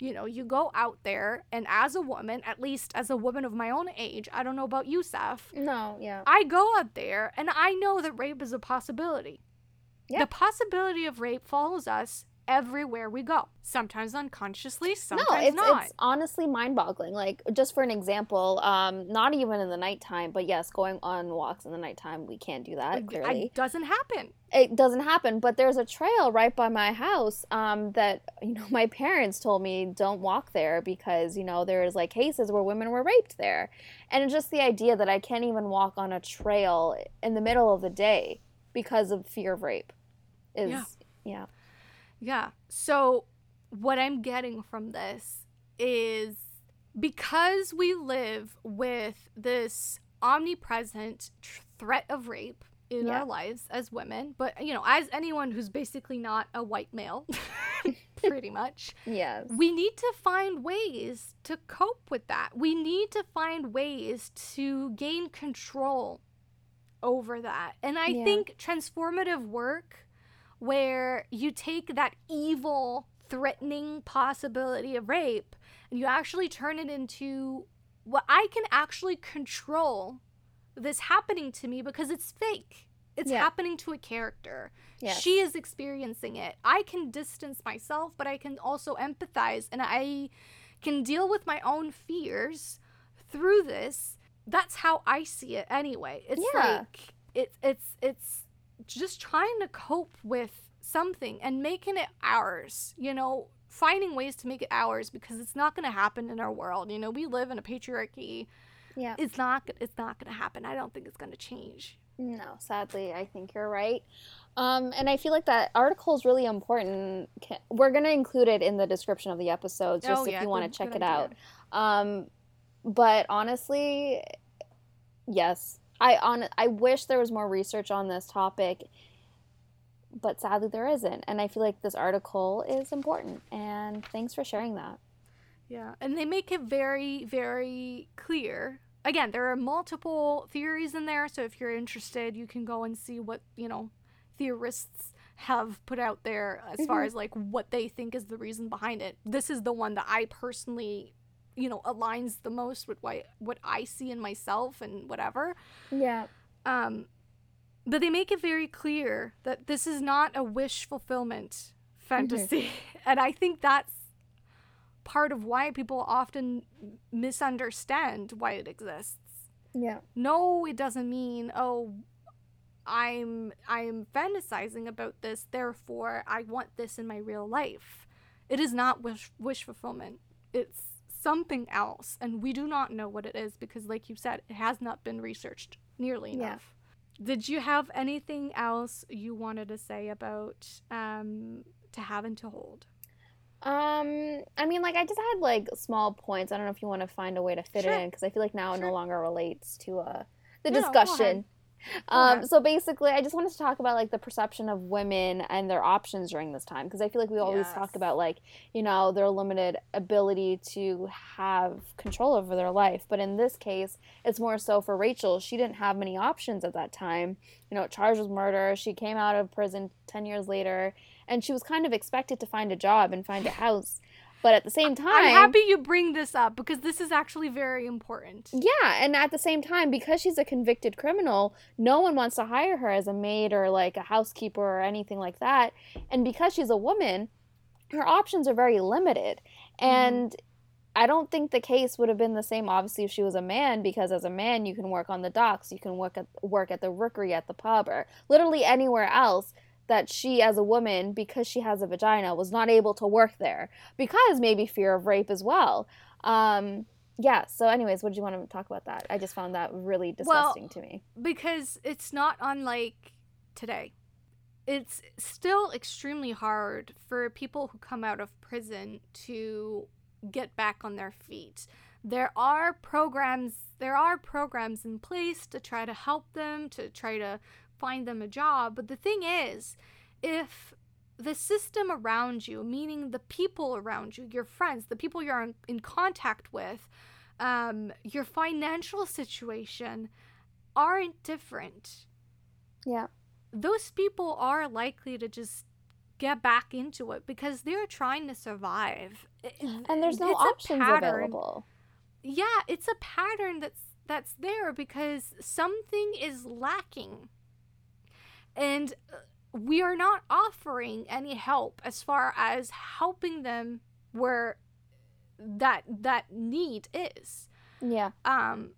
S2: You know, you go out there, and as a woman, at least as a woman of my own age, I don't know about you, Seth,
S1: No, yeah.
S2: I go out there and I know that rape is a possibility.
S1: Yeah.
S2: The possibility of rape follows us everywhere we go. Sometimes unconsciously, sometimes
S1: no, it's
S2: not.
S1: it's honestly mind-boggling. Like just for an example, um, not even in the nighttime, but yes, going on walks in the nighttime, we can't do that.
S2: Like,
S1: Clearly,
S2: It doesn't happen.
S1: it doesn't happen. But there's a trail right by my house um, that you know my parents told me don't walk there because you know there's like cases where women were raped there, and just the idea that I can't even walk on a trail in the middle of the day because of fear of rape is
S2: Yeah.
S1: yeah.
S2: Yeah. So, what I'm getting from this is because we live with this omnipresent tr- threat of rape in
S1: Yeah.
S2: our lives as women, but you know, as anyone who's basically not a white male, pretty much,
S1: Yes.
S2: we need to find ways to cope with that. We need to find ways to gain control over that. And I
S1: Yeah.
S2: think transformative work where you take that evil, threatening possibility of rape and you actually turn it into what I can actually control this happening to me because it's fake. It's
S1: Yeah.
S2: happening to a character.
S1: Yes.
S2: She is experiencing it. I can distance myself, but I can also empathize and I can deal with my own fears through this. That's how I see it anyway. It's
S1: Yeah.
S2: like it's it's it's just trying to cope with something and making it ours, you know, finding ways to make it ours because it's not going to happen in our world. You know, we live in a patriarchy.
S1: Yeah.
S2: It's not it's not going to happen. I don't think it's going to change.
S1: No, sadly, I think you're right. Um, and I feel like that article is really important. We're going to include it in the description of the episodes just
S2: Oh,
S1: if
S2: yeah,
S1: you want to check it out.
S2: idea.
S1: Um, but honestly, yes. I on I wish there was more research on this topic, but sadly there isn't. And I feel like this article is important. And thanks for sharing that.
S2: Yeah, and they make it very, very clear. Again, there are multiple theories in there, so if you're interested, you can go and see what, you know, theorists have put out there as far
S1: Mhm.
S2: as like what they think is the reason behind it. This is the one that I personally, you know, aligns the most with what what I see in myself and whatever.
S1: Yeah.
S2: Um, but they make it very clear that this is not a wish fulfillment fantasy. And I think that's part of why people often misunderstand why it exists.
S1: Yeah.
S2: No, it doesn't mean, oh, I'm I'm fantasizing about this, therefore I want this in my real life. It is not wish wish fulfillment. It's something else, and we do not know what it is because like you said, it has not been researched nearly
S1: Yeah.
S2: enough. Did you have anything else you wanted to say about um to have and to hold?
S1: Um, I mean, like I just had like small points. I don't know if you want to find a way to fit
S2: Sure.
S1: it in because I feel like now it no longer relates to uh the
S2: no,
S1: discussion. Um,
S2: ahead.
S1: so basically, I just wanted to talk about like the perception of women and their options during this time because I feel like we always
S2: Yes.
S1: talk about like you know their limited ability to have control over their life, but in this case, it's more so for Rachel. She didn't have many options at that time. You know, charged with murder. She came out of prison ten years later, and she was kind of expected to find a job and find a house. But at the same time,
S2: I'm happy you bring this up because this is actually very important.
S1: yeah, and at the same time, because she's a convicted criminal, no one wants to hire her as a maid or like a housekeeper or anything like that. And because she's a woman, her options are very limited. Mm-hmm. And I don't think the case would have been the same obviously if she was a man because as a man you can work on the docks, you can work at work at the rookery at the pub or literally anywhere else that she as a woman because she has a vagina was not able to work there because maybe fear of rape as well. Um yeah so anyways what did you want to talk about that? I just found that really disgusting
S2: well,
S1: to me.
S2: because it's not unlike today. It's still extremely hard for people who come out of prison to get back on their feet. There are programs there are programs in place to try to help them to try to find them a job. But the thing is, if the system around you, meaning the people around you, your friends, the people you're in, in contact with, um, your financial situation aren't different.
S1: Yeah.
S2: Those people are likely to just get back into it because they're trying to survive.
S1: And there's no it's options available.
S2: Yeah, it's a pattern that's that's there because something is lacking and uh, we are not offering any help as far as helping them where that that need is.
S1: Yeah.
S2: Um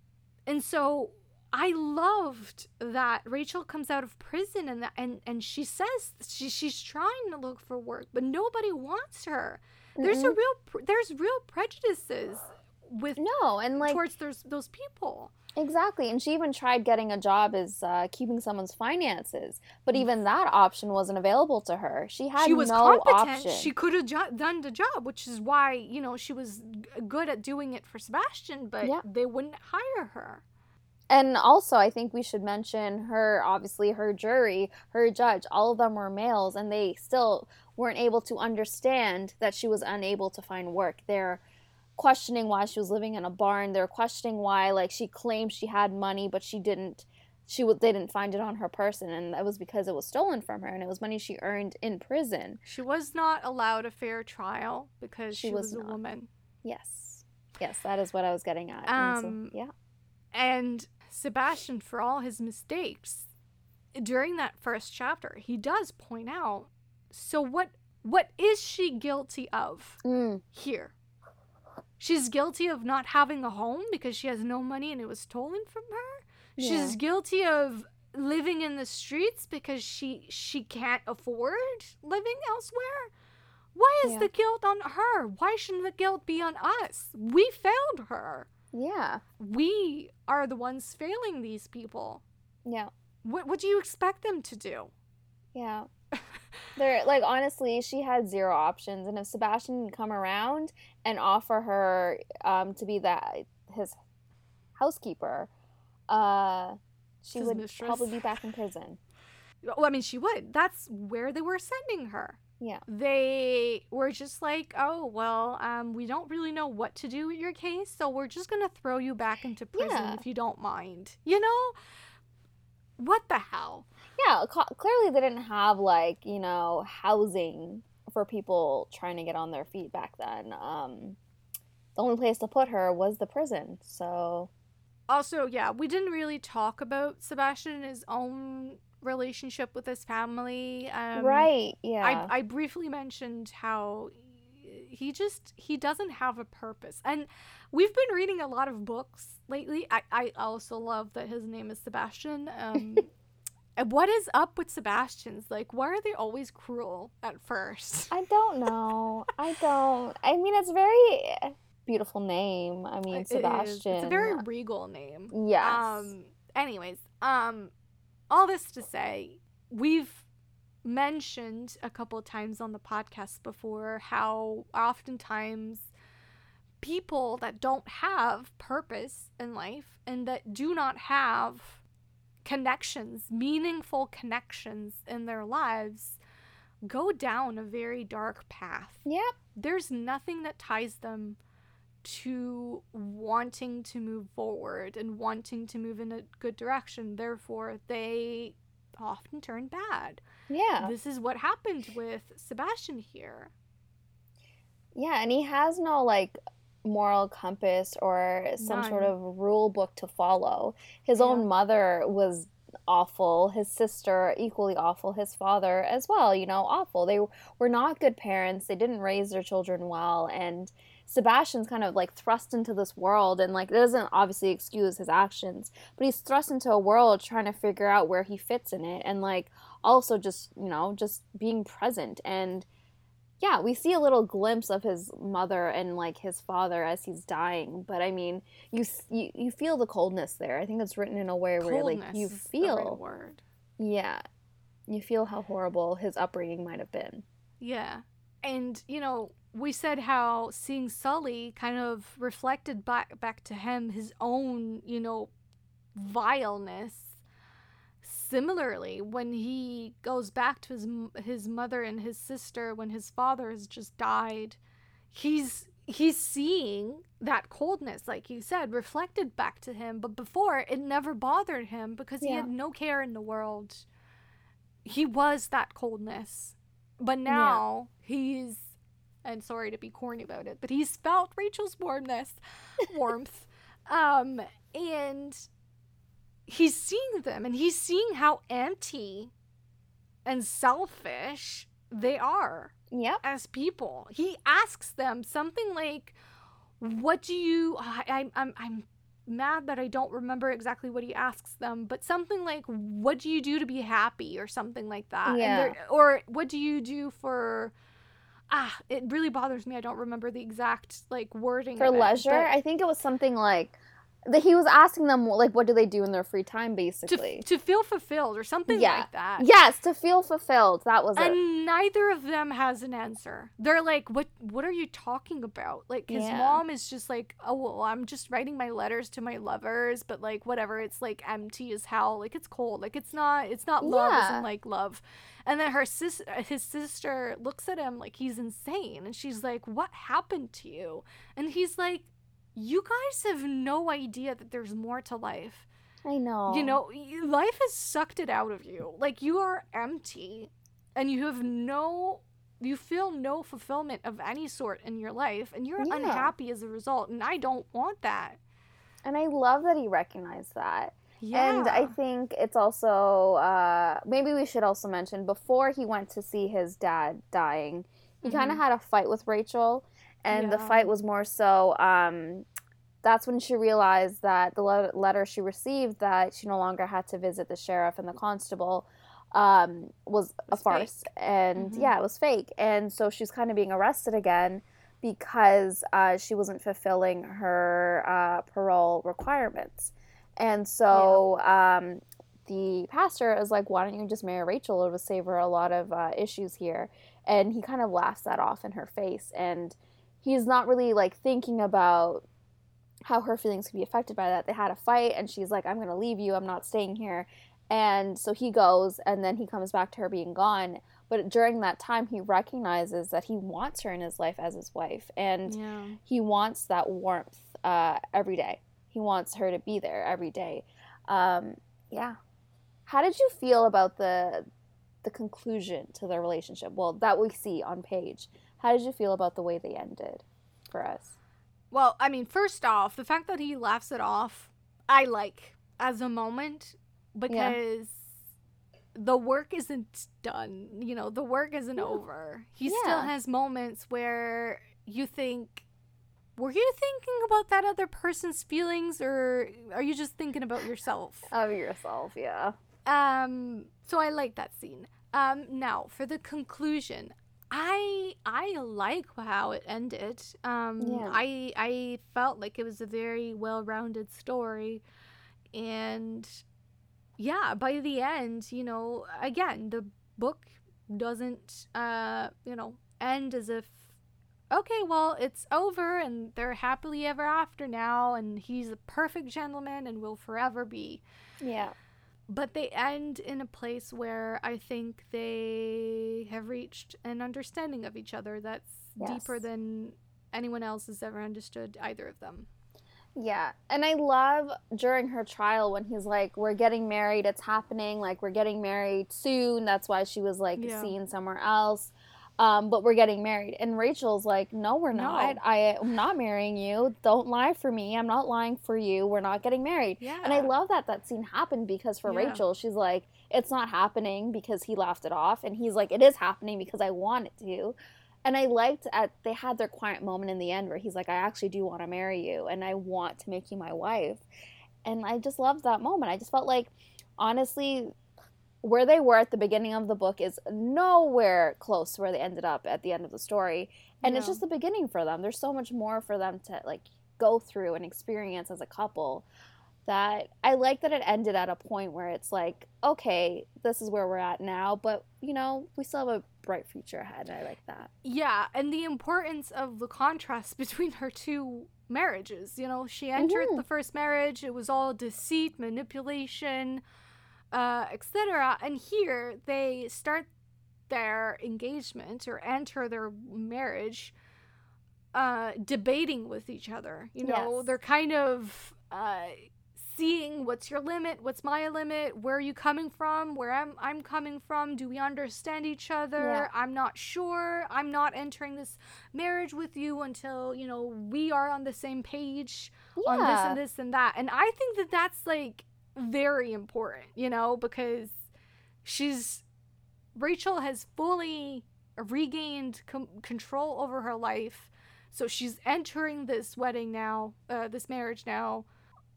S2: and so i loved that rachel comes out of prison and that and and she says she, she's trying to look for work but nobody wants her. Mm there's a real there's real prejudices with
S1: no and like
S2: towards those those people
S1: Exactly. And she even tried getting a job as uh, keeping someone's finances, but mm. even that option wasn't available to her. She had she was no competent.
S2: Option. She could have jo- done the job, which is why, you know, she was good at doing it for Sebastian, but yeah. they wouldn't hire her.
S1: And also, I think we should mention her, obviously, her jury, her judge, all of them were males, and they still weren't able to understand that she was unable to find work. They're questioning why she was living in a barn. They're questioning why like she claimed she had money but she didn't she would they didn't find it on her person and that was because it was stolen from her and it was money she earned in prison.
S2: She was not allowed a fair trial because she, she was, was, a woman.
S1: Yes. Yes, that is what I was getting at.
S2: Um, and so, yeah. And Sebastian for all his mistakes during that first chapter, he does point out so what what is she guilty of
S1: mm.
S2: here? She's guilty of not having a home because she has no money and it was stolen from her. Yeah. She's guilty of living in the streets because she she can't afford living elsewhere. Why is yeah. the guilt on her? Why shouldn't the guilt be on us? We failed her.
S1: Yeah.
S2: We are the ones failing these people.
S1: Yeah.
S2: What what do you expect them to do?
S1: Yeah. There, like honestly, she had zero options, and if Sebastian come around and offer her um, to be that his housekeeper, uh, she his would mistress. probably be back in prison.
S2: Well, I mean, she would. That's where they were sending her.
S1: Yeah.
S2: They were just like, oh, well, um, we don't really know what to do with your case, so we're just going to throw you back into prison yeah. if you don't mind. You know? What the hell?
S1: Yeah, clearly they didn't have like you know housing for people trying to get on their feet back then. Um, the only place to put her was the prison. So,
S2: also, yeah, we didn't really talk about Sebastian and his own relationship with his family. Um,
S1: right. Yeah.
S2: I I briefly mentioned how he just he doesn't have a purpose and we've been reading a lot of books lately i, I also love that his name is sebastian um, what is up with Sebastian's? Like, why are they always cruel at first?
S1: I don't know. I don't. I mean, it's very beautiful name. I mean, it Sebastian.
S2: Is. It's a very regal name.
S1: Yes.
S2: Um. Anyways, um, all this to say, we've mentioned a couple of times on the podcast before how oftentimes people that don't have purpose in life and that do not have connections, meaningful connections in their lives, go down a very dark path.
S1: Yep.
S2: There's nothing that ties them to wanting to move forward and wanting to move in a good direction. Therefore, they often turn bad.
S1: Yeah.
S2: This is what happened with Sebastian here.
S1: Yeah, and he has no like moral compass or some None. sort of rule book to follow. His yeah. own mother was awful, his sister equally awful, his father as well, you know, awful. They were not good parents. They didn't raise their children well and Sebastian's kind of like thrust into this world and like it doesn't obviously excuse his actions, but he's thrust into a world trying to figure out where he fits in it and like also just, you know, just being present and yeah, we see a little glimpse of his mother and like his father as he's dying, but I mean, you you, you feel the coldness there. I think it's written in a way where like you feel
S2: word.
S1: Yeah. You feel how horrible his upbringing might have been.
S2: Yeah. And you know, we said how seeing Sully kind of reflected back back to him his own, you know, vileness. Similarly, when he goes back to his his mother and his sister when his father has just died, he's he's seeing that coldness like you said reflected back to him but before it never bothered him because yeah. he had no care in the world he was that coldness but now yeah. he's and sorry to be corny about it, but he's felt Rachel's warmness, warmth. um, and he's seeing them and he's seeing how empty and selfish they are
S1: yep.
S2: as people. He asks them something like, What do you I, I I'm I'm mad that I don't remember exactly what he asks them, but something like, "What do you do to be happy?" or something like that.
S1: Yeah.
S2: or what do you do for ah, it really bothers me. I don't remember the exact like wording
S1: for leisure. It, I think it was something like that he was asking them like what do they do in their free time basically
S2: to, to feel fulfilled or something yeah. like that
S1: yes to feel fulfilled that was it.
S2: and
S1: it.
S2: neither of them has an answer they're like what what are you talking about like his yeah. mom is just like oh well i'm just writing my letters to my lovers but like whatever it's like empty as hell like it's cold like it's not it's not love yeah. isn't like love and then her sis his sister looks at him like he's insane and she's like what happened to you and he's like you guys have no idea that there's more to life.
S1: I know.
S2: You know, life has sucked it out of you. Like you are empty and you have no you feel no fulfillment of any sort in your life and you're yeah. unhappy as a result and I don't want that.
S1: And I love that he recognized that. Yeah. And I think it's also uh, maybe we should also mention before he went to see his dad dying, he mm-hmm. kind of had a fight with Rachel and the fight was more so um, that's when she realized that the le- letter she received that she no longer had to visit the sheriff and the constable um, was a farce fake. and mm-hmm. yeah it was fake. And so she's kind of being arrested again because uh, she wasn't fulfilling her uh, parole requirements. And so yeah. um, the pastor is like why don't you just marry rachel? It would save her a lot of uh, issues here. And he kind of laughs that off in her face. And he's not really like thinking about how her feelings could be affected by that. They had a fight and she's like, I'm going to leave you. I'm not staying here. And so he goes and then he comes back to her being gone. But during that time, he recognizes that he wants her in his life as his wife. And yeah. he wants that warmth uh, every day. He wants her to be there every day. Um, yeah. How did you feel about the the conclusion to their relationship? Well, that we see on page. How did you feel about the way they ended for us?
S2: Well, I mean, first off, the fact that he laughs it off, I like as a moment because yeah. the work isn't done. You know, the work isn't yeah. over. He yeah. still has moments where you think, were you thinking about that other person's feelings or are you just thinking about yourself?
S1: Of yourself, yeah.
S2: Um, so I like that scene. Um, now for the conclusion, I I like how it ended. Um, yeah. I I felt like it was a very well-rounded story, and yeah, by the end, you know, again, the book doesn't uh you know end as if okay, well, it's over and they're happily ever after now, and he's a perfect gentleman and will forever be.
S1: Yeah
S2: but they end in a place where I think they have reached an understanding of each other that's yes. deeper than anyone else has ever understood either of them.
S1: Yeah. And I love during her trial when he's like, We're getting married, it's happening, like we're getting married soon. That's why she was like yeah. seen somewhere else um, but we're getting married. And Rachel's like, no, we're not. No. I, am not marrying you. Don't lie for me. I'm not lying for you. We're not getting married.
S2: Yeah.
S1: And I love that that scene happened because for yeah. Rachel, she's like, it's not happening because he laughed it off. And he's like, it is happening because I want it to. And I liked at they had their quiet moment in the end where he's like, I actually do want to marry you and I want to make you my wife. And I just loved that moment. I just felt like honestly where they were at the beginning of the book is nowhere close to where they ended up at the end of the story. And it's just the beginning for them. There's so much more for them to like go through and experience as a couple that I like that it ended at a point where it's like, okay, this is where we're at now, but you know, we still have a bright future ahead. I like that.
S2: Yeah, and the importance of the contrast between her two marriages. You know, she entered mm-hmm. the first marriage, it was all deceit, manipulation, uh, etc. And here they start their engagement or enter their marriage uh, debating with each other. You know, yes. they're kind of uh, seeing what's your limit, what's my limit, where are you coming from, where I'm I'm coming from, do we understand each other? Yeah. I'm not sure. I'm not entering this marriage with you until, you know, we are on the same page yeah. on this and this and that. And I think that that's like very important, you know, because she's Rachel has fully regained com- control over her life. So she's entering this wedding now, uh, this marriage now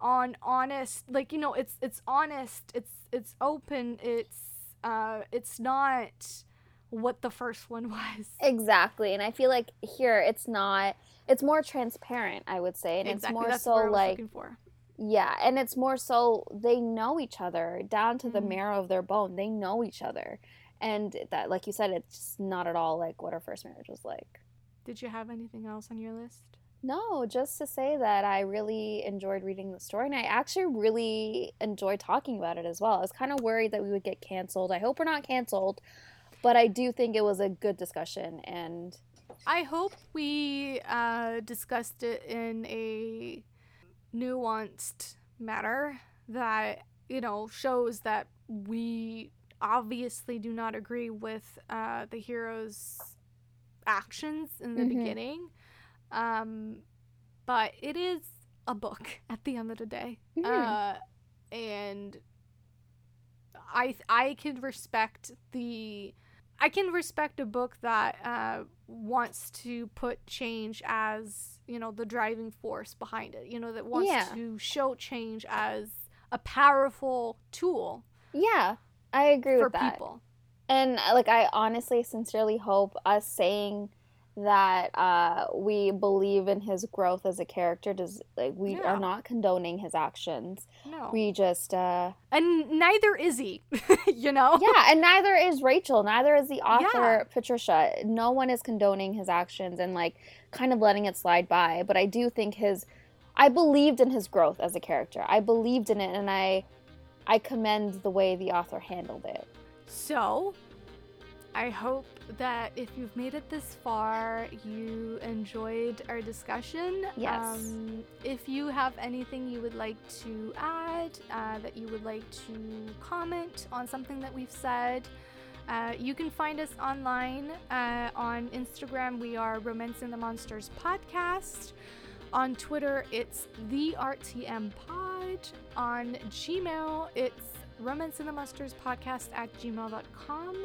S2: on honest like you know it's it's honest it's it's open it's uh it's not what the first one was
S1: exactly and i feel like here it's not it's more transparent i would say and exactly. it's more That's so like yeah and it's more so they know each other down to the marrow of their bone they know each other and that like you said it's just not at all like what our first marriage was like
S2: did you have anything else on your list
S1: no, just to say that I really enjoyed reading the story and I actually really enjoyed talking about it as well. I was kind of worried that we would get canceled. I hope we're not canceled, but I do think it was a good discussion and
S2: I hope we uh, discussed it in a nuanced manner that, you know, shows that we obviously do not agree with uh, the hero's actions in the mm-hmm. beginning um, but it is a book at the end of the day. Mm. Uh, and I I can respect the I can respect a book that uh, wants to put change as you know the driving force behind it. You know that wants yeah. to show change as a powerful tool.
S1: Yeah, I agree with that. For people. And like I honestly, sincerely hope us saying that uh, we believe in his growth as a character. Does like we yeah. are not condoning his actions. No, we just uh,
S2: and neither is he. you know.
S1: Yeah, and neither is Rachel. Neither is the author yeah. Patricia. No one is condoning his actions and like kind of letting it slide by. But I do think his, I believed in his growth as a character. I believed in it, and I, I commend the way the author handled it.
S2: So I hope that if you've made it this far, you enjoyed our discussion.
S1: Yes. Um,
S2: if you have anything you would like to add, uh, that you would like to comment on something that we've said, uh, you can find us online uh, on Instagram. We are Romancing the Monsters Podcast. On Twitter, it's the RTM Pod. On Gmail, it's Romancing the Monsters Podcast at gmail.com.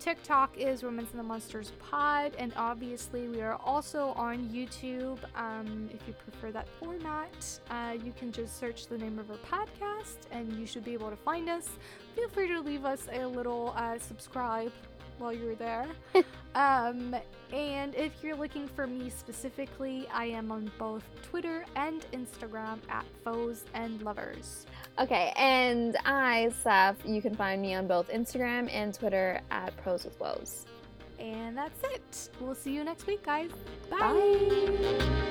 S2: TikTok is Romancing the Monsters Pod, and obviously we are also on YouTube. Um, if you prefer that format, uh, you can just search the name of our podcast, and you should be able to find us. Feel free to leave us a little uh, subscribe while you're there. um, and if you're looking for me specifically, I am on both Twitter and Instagram at Foes and Lovers.
S1: Okay, and I, Seth, you can find me on both Instagram and Twitter at Pros with Woes.
S2: And that's it. We'll see you next week, guys. Bye.
S1: Bye.